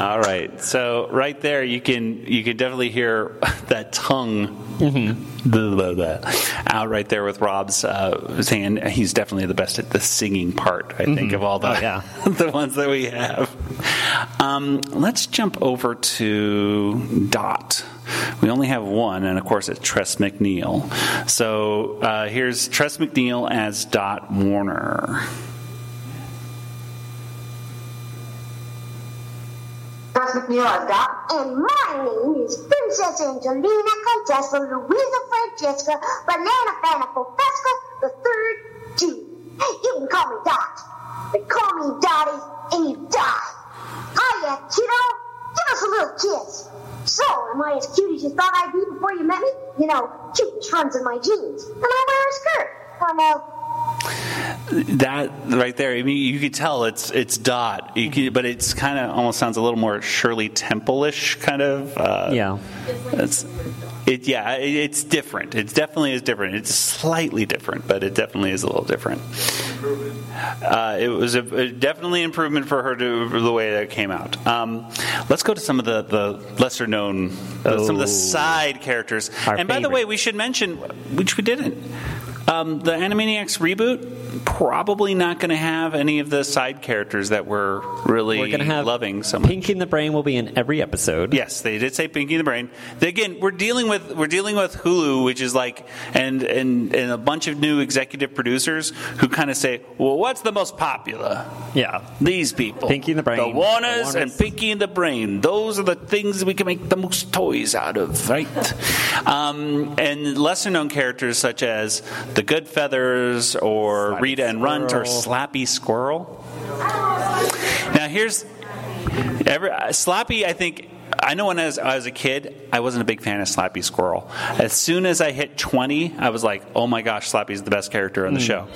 All right. So right there, you can you can definitely hear that tongue blah, blah, blah, out right there with Rob's uh, saying he's definitely the best at the singing part. I think Mhm. of all the Oh, yeah. the ones that we have. Um, let's jump over to Dot. We only have one, and of course it's Tress MacNeille. So uh, here's Tress MacNeille as Dot Warner. Tress MacNeille as Dot. And my name is Princess Angelina Contessa Louisa Francesca Banana Fana Profesca the third G. You can call me Dot. They call me Dottie and you die. Hiya, kiddo. Give us a little kiss. So, am I as cute as you thought I'd be before you met me? You know, cuteness runs in my genes. And I wear a skirt. Oh no. That right there, I mean, you could tell it's it's Dot, you could, but it's kind of almost sounds a little more Shirley Temple-ish kind of. Uh, Yeah. It's it. Yeah, it, it's different. It definitely is different. It's slightly different, but it definitely is a little different. Uh, it was a, a definitely improvement for her to the way that it came out. Um, let's go to some of the, the lesser known, uh, some of the Oh. side characters. Our and by the way, we should mention, which we didn't. Um, the Animaniacs reboot probably not going to have any of the side characters that we're really We're gonna have loving so much. Pinky and the Brain will be in every episode. Yes, they did say Pinky and the Brain. Again, we're dealing with we're dealing with Hulu, which is like and and and a bunch of new executive producers who kind of say, well, what's the most popular? Yeah. These people, Pinky and the Brain. the Warners, The and Pinky and the Brain. Those are the things we can make the most toys out of, right? um, and lesser known characters such as the The good Feathers or Slappy Rita and Runt or Squirrel. Slappy Squirrel. Now here's Every, uh, Slappy, I think. I know when I was, I was a kid, I wasn't a big fan of Slappy Squirrel. As soon as I hit 20, I was like, oh my gosh, Slappy's the best character on the show.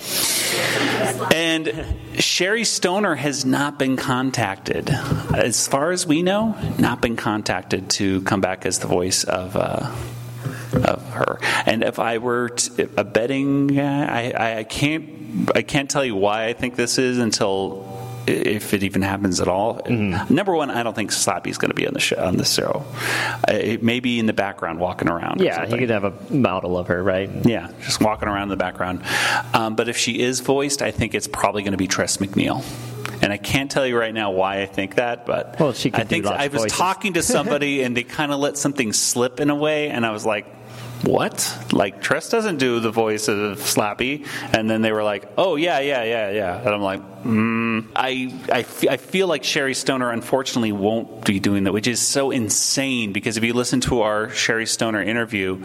And Sherri Stoner has not been contacted, as far as we know, not been contacted to come back as the voice of. Uh, of her, and if I were t- a betting I, I can't I can't tell you why I think this is until if it even happens at all. Number one, I don't think Slappy's going to be on the show. On the show, it may be in the background walking around. Yeah, you could have a model of her, right? Yeah, just walking around in the background. Um, but if she is voiced, I think it's probably going to be Tress MacNeille. And I can't tell you right now why I think that, but Well, she I think I was voices. talking to somebody and they kind of let something slip in a way, and I was like, "What? Like Tress doesn't do the voice of Slappy?" And then they were like, "Oh yeah, yeah, yeah, yeah," and I'm like, mm. I, I I feel like Sherri Stoner unfortunately won't be doing that, which is so insane because if you listen to our Sherri Stoner interview.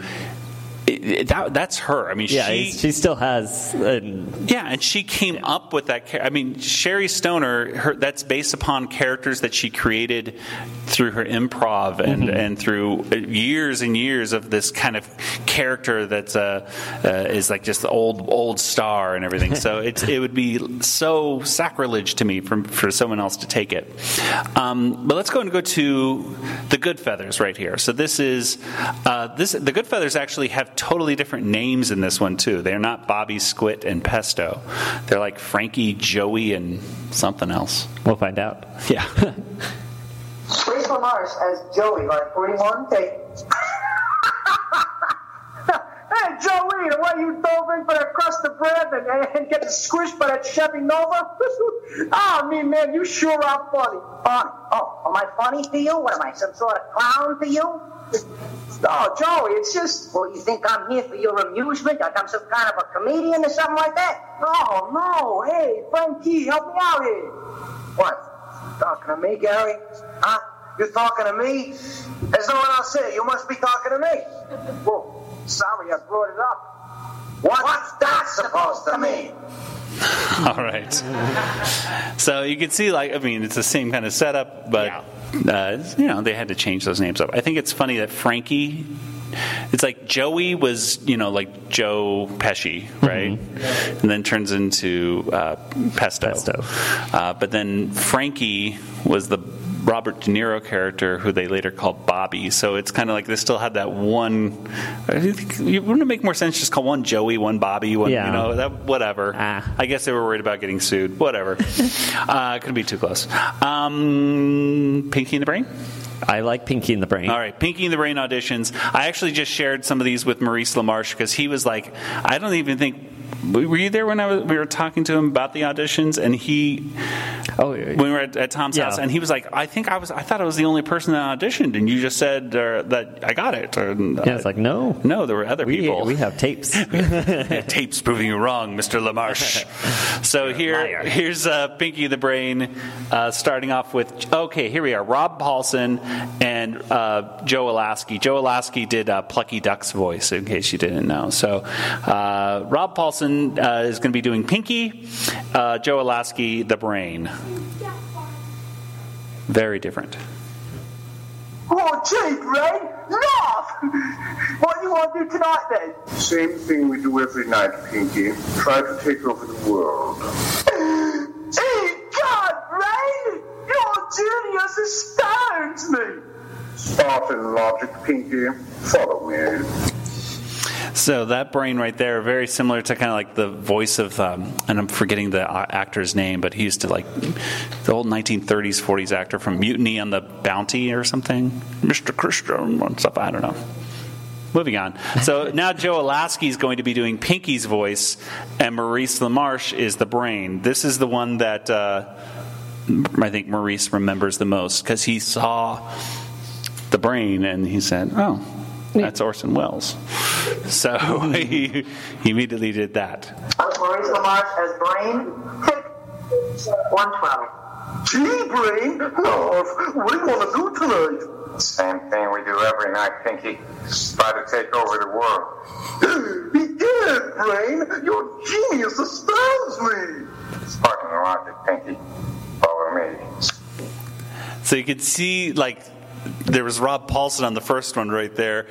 That, that's her. I mean, Yeah, she, she still has. An, yeah, and she came up with that. I mean, Sherri Stoner. Her, that's based upon characters that she created through her improv and Mm-hmm. and through uh, years and years of this kind of character that's uh, uh, is like just the old old star and everything. So it's it would be so sacrilege to me for for someone else to take it. Um, but let's go and go to the Goodfeathers right here. So this is uh, this the Goodfeathers actually have totally different names in this one too. They're not Bobby Squit and Pesto. They're like Frankie, Joey, and something else. we'll find out. Yeah. Grace Lamars as Joey, like 41. Take. hey, Joey, the way you dove in for that crust of bread and, and get squished by that Chevy Nova. oh, me, man, you sure are funny. Uh, oh, am I funny to you? What am I, some sort of clown to you? Oh, Joey, it's just. Well, you think I'm here for your amusement? Like I'm some kind of a comedian or something like that? Oh, no. Hey, Frankie, help me out here. What? Talking to me, Gary? Huh? You're talking to me? There's no one else here. You must be talking to me. Whoa, sorry I brought it up. What's that supposed to mean? All right. So you can see, like, I mean, it's the same kind of setup, but uh, you know they had to change those names up. I think it's funny that Frankie. It's like Joey was, you know, like Joe Pesci, right? And then turns into uh, Pesto. Pesto. Uh, but then Frankie was the Robert De Niro character, who they later called Bobby. So it's kind of like they still had that one. I think it wouldn't it make more sense just call one Joey, one Bobby, one Yeah. you know that whatever. I guess they were worried about getting sued. Whatever. uh, couldn't be too close. Um, Pinky in the Brain. I like Pinky in the Brain. All right, Pinky in the Brain auditions. I actually just shared some of these with Maurice LaMarche because he was like, I don't even think. Were you there when I was, we were talking to him about the auditions? And he, oh, yeah. when we were at, at Tom's Yeah. house, and he was like, I think I was, I thought I was the only person that auditioned, and you just said uh, that I got it. Or, Yeah, it's like no, no, there were other we, people. We have tapes. tapes proving you wrong, Mr. LaMarche. so here, here's uh, Pinky the Brain, uh, starting off with okay. Here we are, Rob Paulsen and uh, Joe Alaskey. Joe Alaskey did uh, Plucky Duck's voice, in case you didn't know. So uh, Rob Paulsen uh, is going to be doing Pinky, uh, Joe Alaskey the Brain. Very different. Oh, gee, Brain, laugh! What do you want to do tonight, then? Same thing we do every night, Pinky. Try to take over the world. Gee, God, Brain! Your genius astounds me! Spartan logic, Pinky. Follow me. So that brain right there, very similar to kind of like the voice of, um, and I'm forgetting the uh, actor's name, but he used to like the old 1930s, 40s actor from Mutiny on the Bounty or something, Mr. Christian or stuff. I don't know. Moving on. So now Joe Alaskey is going to be doing Pinky's voice, and Maurice LaMarche is the brain. This is the one that uh, I think Maurice remembers the most because he saw the brain and he said, "Oh, that's Orson Welles." So he, he immediately did that. Maurice LaMarche as Brain. Take 112. Gee, Brain! Love, what do you want to do tonight? Same thing we do every night, Pinky. Try to take over the world. Begin, Brain! Your genius astounds me! Spartan logic, Pinky. Follow me. So you could see like there was Rob Paulsen on the first one right there,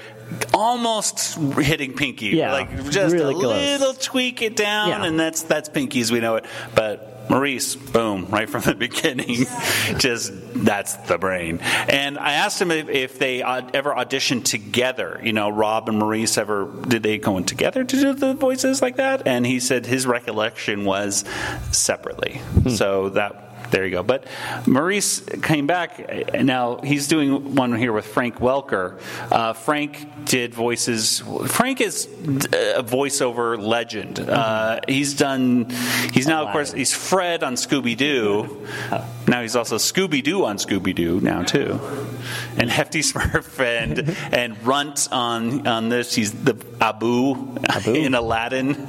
almost hitting Pinky. Yeah, like just really a close. little tweak it down, Yeah. and that's that's Pinky as we know it. But Maurice, boom, right from the beginning, just that's the brain. And I asked him if, if they ever auditioned together. You know, Rob and Maurice ever did they go in together to do the voices like that? And he said his recollection was separately. Hmm. So that there you go. But Maurice came back. Now he's doing one here with Frank Welker. Uh, Frank did voices. Frank is a voiceover legend. Uh, he's done. He's now, of course, he's Fred on Scooby Doo. Now he's also Scooby Doo on Scooby Doo now too, and Hefty Smurf and and Runt on on this. He's the Abu, in Aladdin,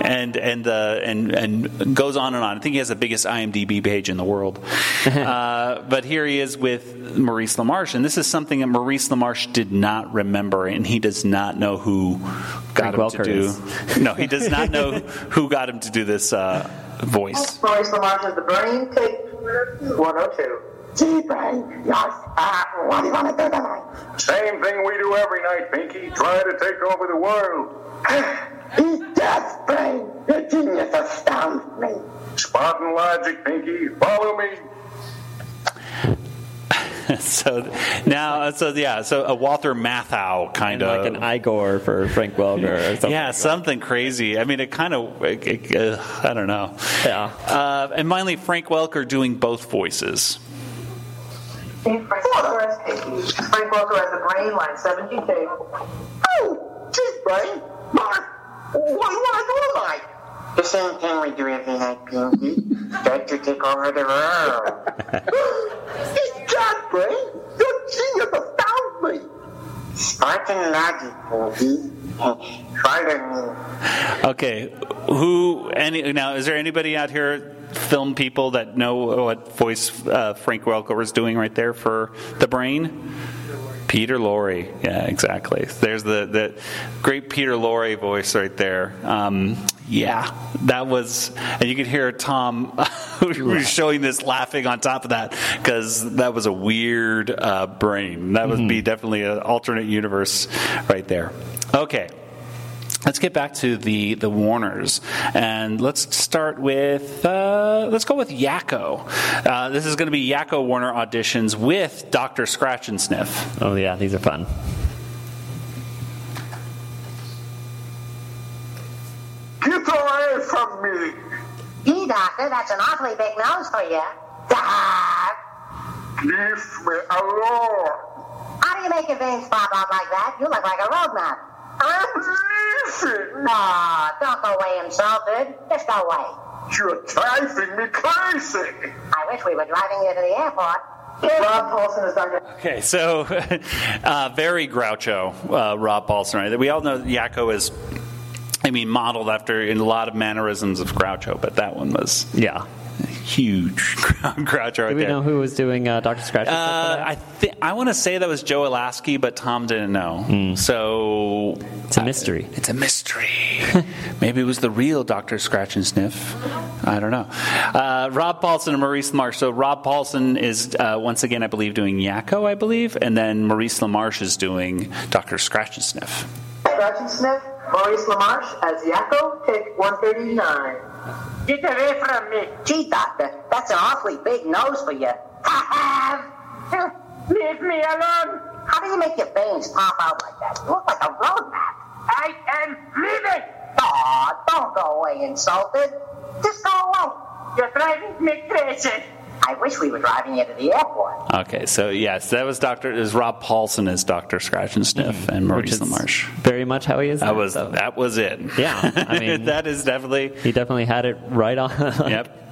and and uh, and and goes on and on. I think he has the biggest IMDb page in the world. uh, but here he is with Maurice LaMarche, and this is something that Maurice LaMarche did not remember, and he does not know who got Frank him Welker to do. is. No, he does not know who got him to do this uh, voice. Maurice LaMarche as the Brain. Take 102. Gee, Brain, yes. Uh, what do you want to do tonight? Same thing we do every night, Pinky. Try to take over the world. He's death, Brain. Your genius astounds me. Spartan logic, Pinky. Follow me. so now, so yeah, so a Walter Matthau kind of like an Igor for Frank Welker or something. Yeah, something crazy. I mean, it kind of, it, it, uh, I don't know. Yeah. Uh, and finally, Frank Welker doing both voices. Frank Welker as Frank Welker as the Brain, line 72. Oh, geez, Brain. Mark, what do you want to do tonight? The same thing we do every night, Pinky. Try to take over the world. He's God, Brain. Your genius astounds me. Spartan logic, Pinky. Follow me. Okay, who? Any now? Is there anybody out here, film people, that know what voice uh, Frank Welker was doing right there for the brain? Peter Lorre, yeah, exactly. There's the the great Peter Lorre voice right there. Um, yeah, that was, and you could hear Tom who was showing this laughing on top of that because that was a weird uh, brain. That would be definitely an alternate universe right there. Okay. let's get back to the the Warners, and let's start with uh, let's go with Yakko. Uh, this is going to be Yakko Warner auditions with Doctor Scratch and Sniff. Oh yeah, these are fun. Get away from me! Gee, Doctor, that's an awfully big nose for you. Doc! Leave me alone! How do you make your veins pop out like that? You look like a road map. I'm leaving! No, don't go away insulted. Just go away. You're driving me crazy! I wish we were driving you to the airport. Rob Paulsen is Dr. Okay, so uh, very Groucho, uh, Rob Paulsen. Right? We all know that Yakko is, I mean, modeled after in a lot of mannerisms of Groucho, but that one was Yeah. huge Groucho right Do we there. know who was doing uh, Doctor Scratch? Uh, I think I want to say that was Joe Alaskey, but Tom didn't know. So Hmm. it's a mystery. it's a mystery. Maybe it was the real Doctor Scratchansniff. I don't know. Uh, Rob Paulsen and Maurice LaMarche. So Rob Paulsen is uh, once again, I believe, doing Yakko, I believe, and then Maurice LaMarche is doing Doctor Scratchansniff. Scratch and Sniff, Maurice LaMarche as Yakko, take 139. Get away from me. Gee, Doctor, that's an awfully big nose for you. Leave me alone. How do you make your veins pop out like that? You look like a road map. I am leaving. Aw, don't go away insulted. Just go away. You're driving me crazy. I wish we were driving you to the airport. Okay, so yes, that was Doctor. Is Rob Paulsen as Doctor Scratchansniff, and Maurice Mm-hmm. Which is LaMarche. Very much how he is. That now, was so. that was it. Yeah, I mean- that is definitely. He definitely had it right on. Yep.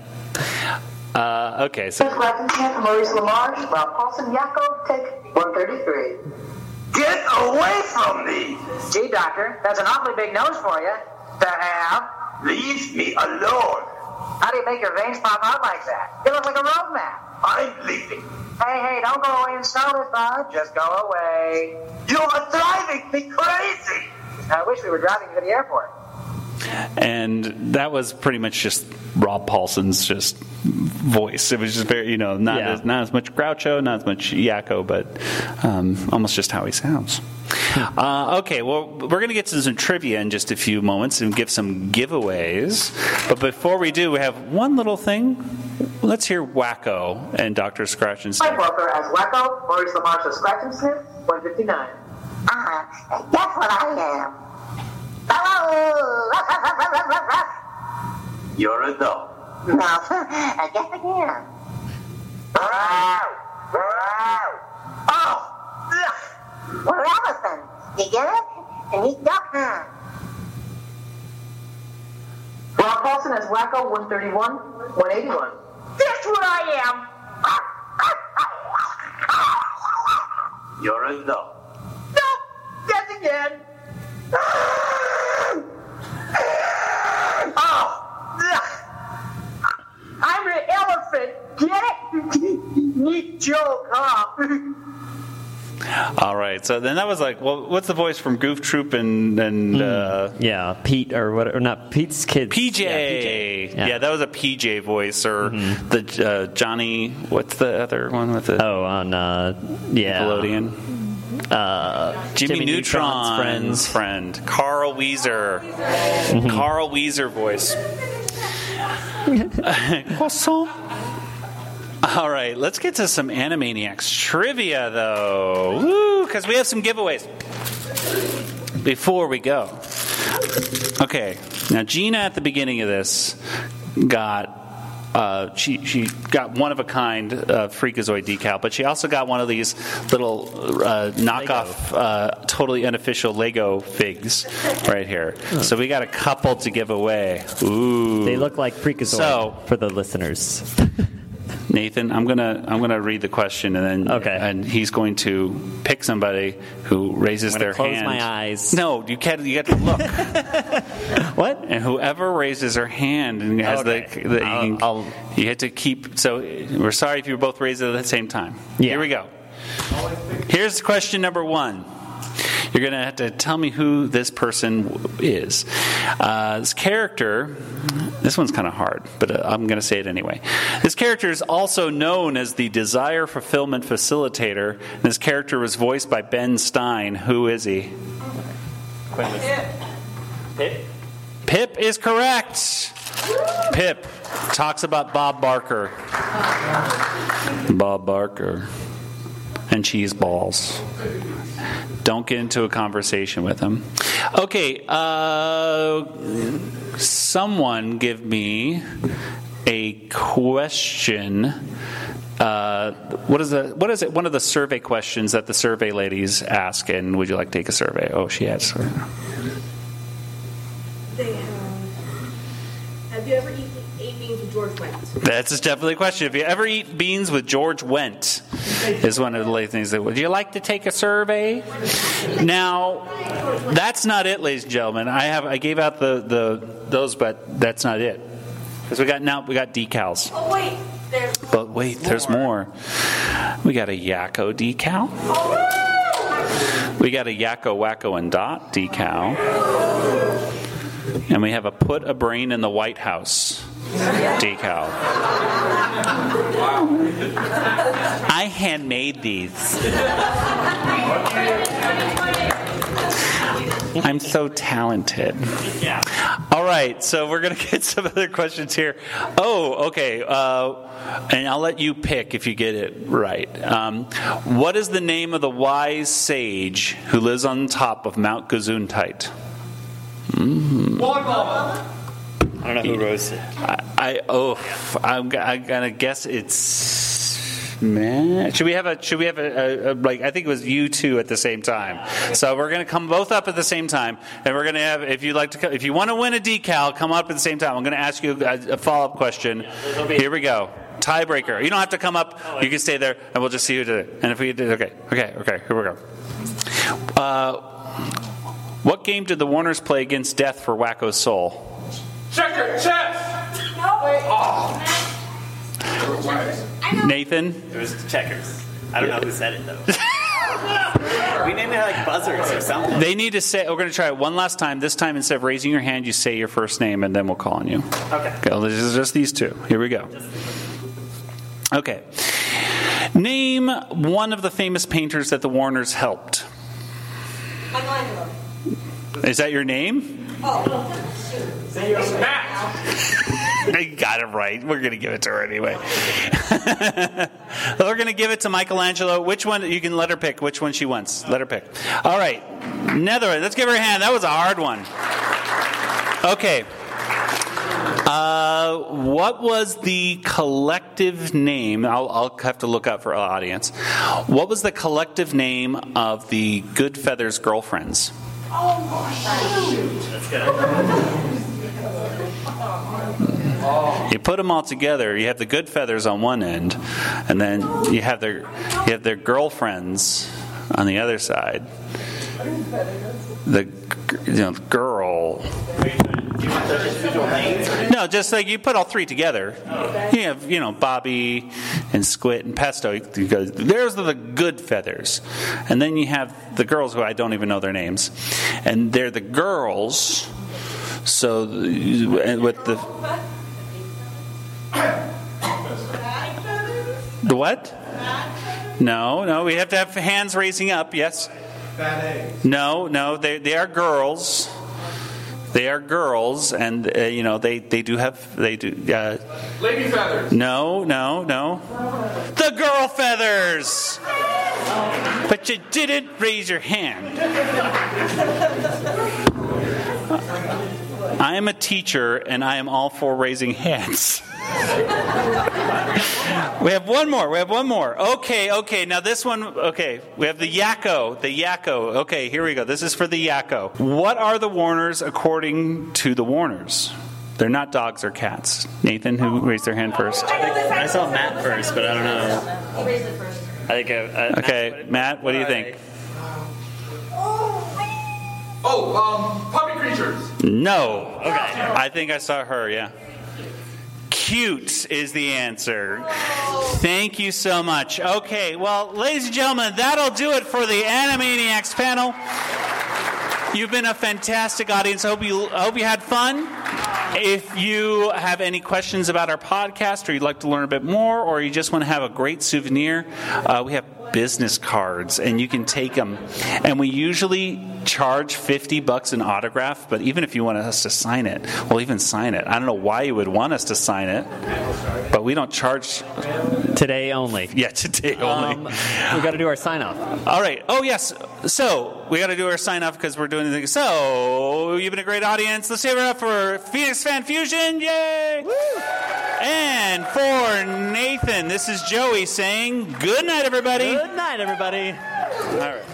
Uh, okay, so Scratchansniff, Maurice LaMarche, Rob Paulsen, Yakko, take 133. Get away from me! Gee, Doctor, that's an awfully big nose for you to have. Leave me alone! How do you make your veins pop out like that? You look like a road map. I'm leaving. Hey, hey, don't go away and sell it, bud. Just go away. You are driving me crazy! I wish we were driving you to the airport. and that was pretty much just Rob Paulsen's just voice. It was just very, you know, not Yeah. as, not as much Groucho, not as much Yakko, but um, almost just how he sounds. Uh, okay, well, we're going to get to some trivia in just a few moments and give some giveaways. But before we do, we have one little thing. Let's hear Wakko and Dr. Scratch and Mike Sniff. Welker as Wakko, Maurice LaMarche as Scratchansniff, 159. Ah, that's what I am. Hello. You're a dog. No, I guess again. Oh! ugh. We're elephants. You get it? And he's duck, huh? Rob Paulsen as Wakko, 131, 181. That's what I am. You're a dog. No, guess again. Oh! ugh. I'm an elephant. Get it? Neat joke, huh? All right, so then that was like, well, what's the voice from Goof Troop and, and uh, Yeah, Pete or what? Or not Pete's kids. PJ. Yeah, Yeah, PJ. Yeah. that was a PJ voice, or the uh, Johnny. What's the other one with the Oh, on uh, yeah, Nickelodeon? Uh, Jimmy, Jimmy Neutron's, Neutron's friend, Carl Wheezer. Mm-hmm. Carl Wheezer voice. Croissant. All right, let's get to some Animaniacs trivia, though. Woo, because we have some giveaways. Before we go. Okay, now Gina at the beginning of this got. Uh, she she got one of a kind uh, Freakazoid decal, but she also got one of these little uh, knockoff, uh, totally unofficial Lego figs right here. So we got a couple to give away. Ooh, They look like Freakazoid So- for the listeners. Nathan, I'm gonna I'm gonna read the question and then Okay. and he's going to pick somebody who raises I'm their close hand. my eyes. No, you can't. You got to look. what? And whoever raises their hand and has Okay. the, the I'll- you, I'll- you had to keep. So we're sorry if you both raised it at the same time. Yeah. Here we go. Here's question number one. You're going to have to tell me who this person is. Uh, this character, this one's kind of hard, but uh, I'm going to say it anyway. This character is also known as the Desire Fulfillment Facilitator. And this character was voiced by Ben Stein. Who is he? Pip? Pip is correct. Pip talks about Bob Barker. Bob Barker. And cheese balls. Don't get into a conversation with him. Okay, uh, someone give me a question. Uh, what is the what is it? One of the survey questions that the survey ladies ask, and would you like to take a survey? Oh, she has. They have. Have you ever eaten ate beans with George Wendt? That's definitely a question. If you ever eat beans with George Wendt, is one of the late things that would you like to take a survey? Now, that's not it, ladies and gentlemen. I have I gave out the, the those, but that's not it. Because we got now we got decals. Oh wait, there's. But wait, there's more. We got a Yakko decal. We got a Yakko Wakko and Dot decal. And we have a Put a Brain in the White House decal. I handmade these. I'm so talented. All right, so we're going to get some other questions here. Oh, okay. Uh, and I'll let you pick if you get it right. Um, what is the name of the wise sage who lives on top of Mount Gesundheit? Mm. I don't know who wrote it. I, I oh, I'm, I'm gonna guess it's. Man, should we have a? Should we have a, a, a like? I think it was you two at the same time. So we're gonna come both up at the same time, and we're gonna have. If you like to, if you want to win a decal, come up at the same time. I'm gonna ask you a, a follow up question. Here we go. Tiebreaker. You don't have to come up. You can stay there, and we'll just see who did it. And if we did, okay, okay, okay. Here we go. Uh, what game did the Warners play against Death for Wakko's Soul? Checker, chess! Wait. Nathan. It was checkers. I don't know who said it though. we named it like buzzards or something. They need to say, we're going to try it one last time. This time, instead of raising your hand, you say your first name and then we'll call on you. Okay. Okay, this is just these two. Here we go. Okay. Name one of the famous painters that the Warners helped. Michelangelo. Is that your name? I got it right. We're going to give it to her anyway. We're going to give it to Michelangelo. Which one? You can let her pick which one she wants. Let her pick. All right. Netherlands. Let's give her a hand. That was a hard one. Okay. Uh, what was the collective name? I'll, I'll have to look up for our audience. What was the collective name of the Goodfeathers girlfriends? You put them all together. You have the Goodfeathers on one end, and then you have their you have their girlfriends on the other side. The you know girl. No, just like you put all three together. You have you know Bobby and Squit and Pesto. You go, There's the Goodfeathers, and then you have the girls who I don't even know their names, and they're the girls. So with the The what? No, no, we have to have hands raising up, yes. No, no, they, they are girls. They are girls, and uh, you know they, they do have they do. Uh, Lady feathers. no, no, no. The girl feathers. But you didn't raise your hand. I am a teacher, and I am all for raising hands. we have one more. We have one more. Okay, okay. Now this one. Okay, we have the Yakko. The Yakko. Okay, here we go. This is for the Yakko. What are the Warners according to the Warners? They're not dogs or cats. Nathan, who raised their hand first? I saw Matt first, but I don't know. He raised it first. I think. Uh, uh, Okay, Matt. What do you think? Oh, um, puppy creatures. No. Okay. I think I saw her. Yeah. Cute is the answer. Thank you so much. Okay, well, ladies and gentlemen, that'll do it for the Animaniacs panel. You've been a fantastic audience. I hope you, I hope you had fun. If you have any questions about our podcast, or you'd like to learn a bit more, or you just want to have a great souvenir, uh, we have business cards, and you can take them. And we usually charge 50 bucks an autograph, but even if you want us to sign it, we'll even sign it. I don't know why you would want us to sign it, but we don't charge. Today only. Yeah, today only. Um, we got to do our sign off. All right. Oh, yes. So we got to do our sign off because we're doing the thing. So you've been a great audience. Let's give it up for Phoenix Fan Fusion. Yay! And for Nathan, this is Joey saying good night, everybody. Good night, everybody. All right.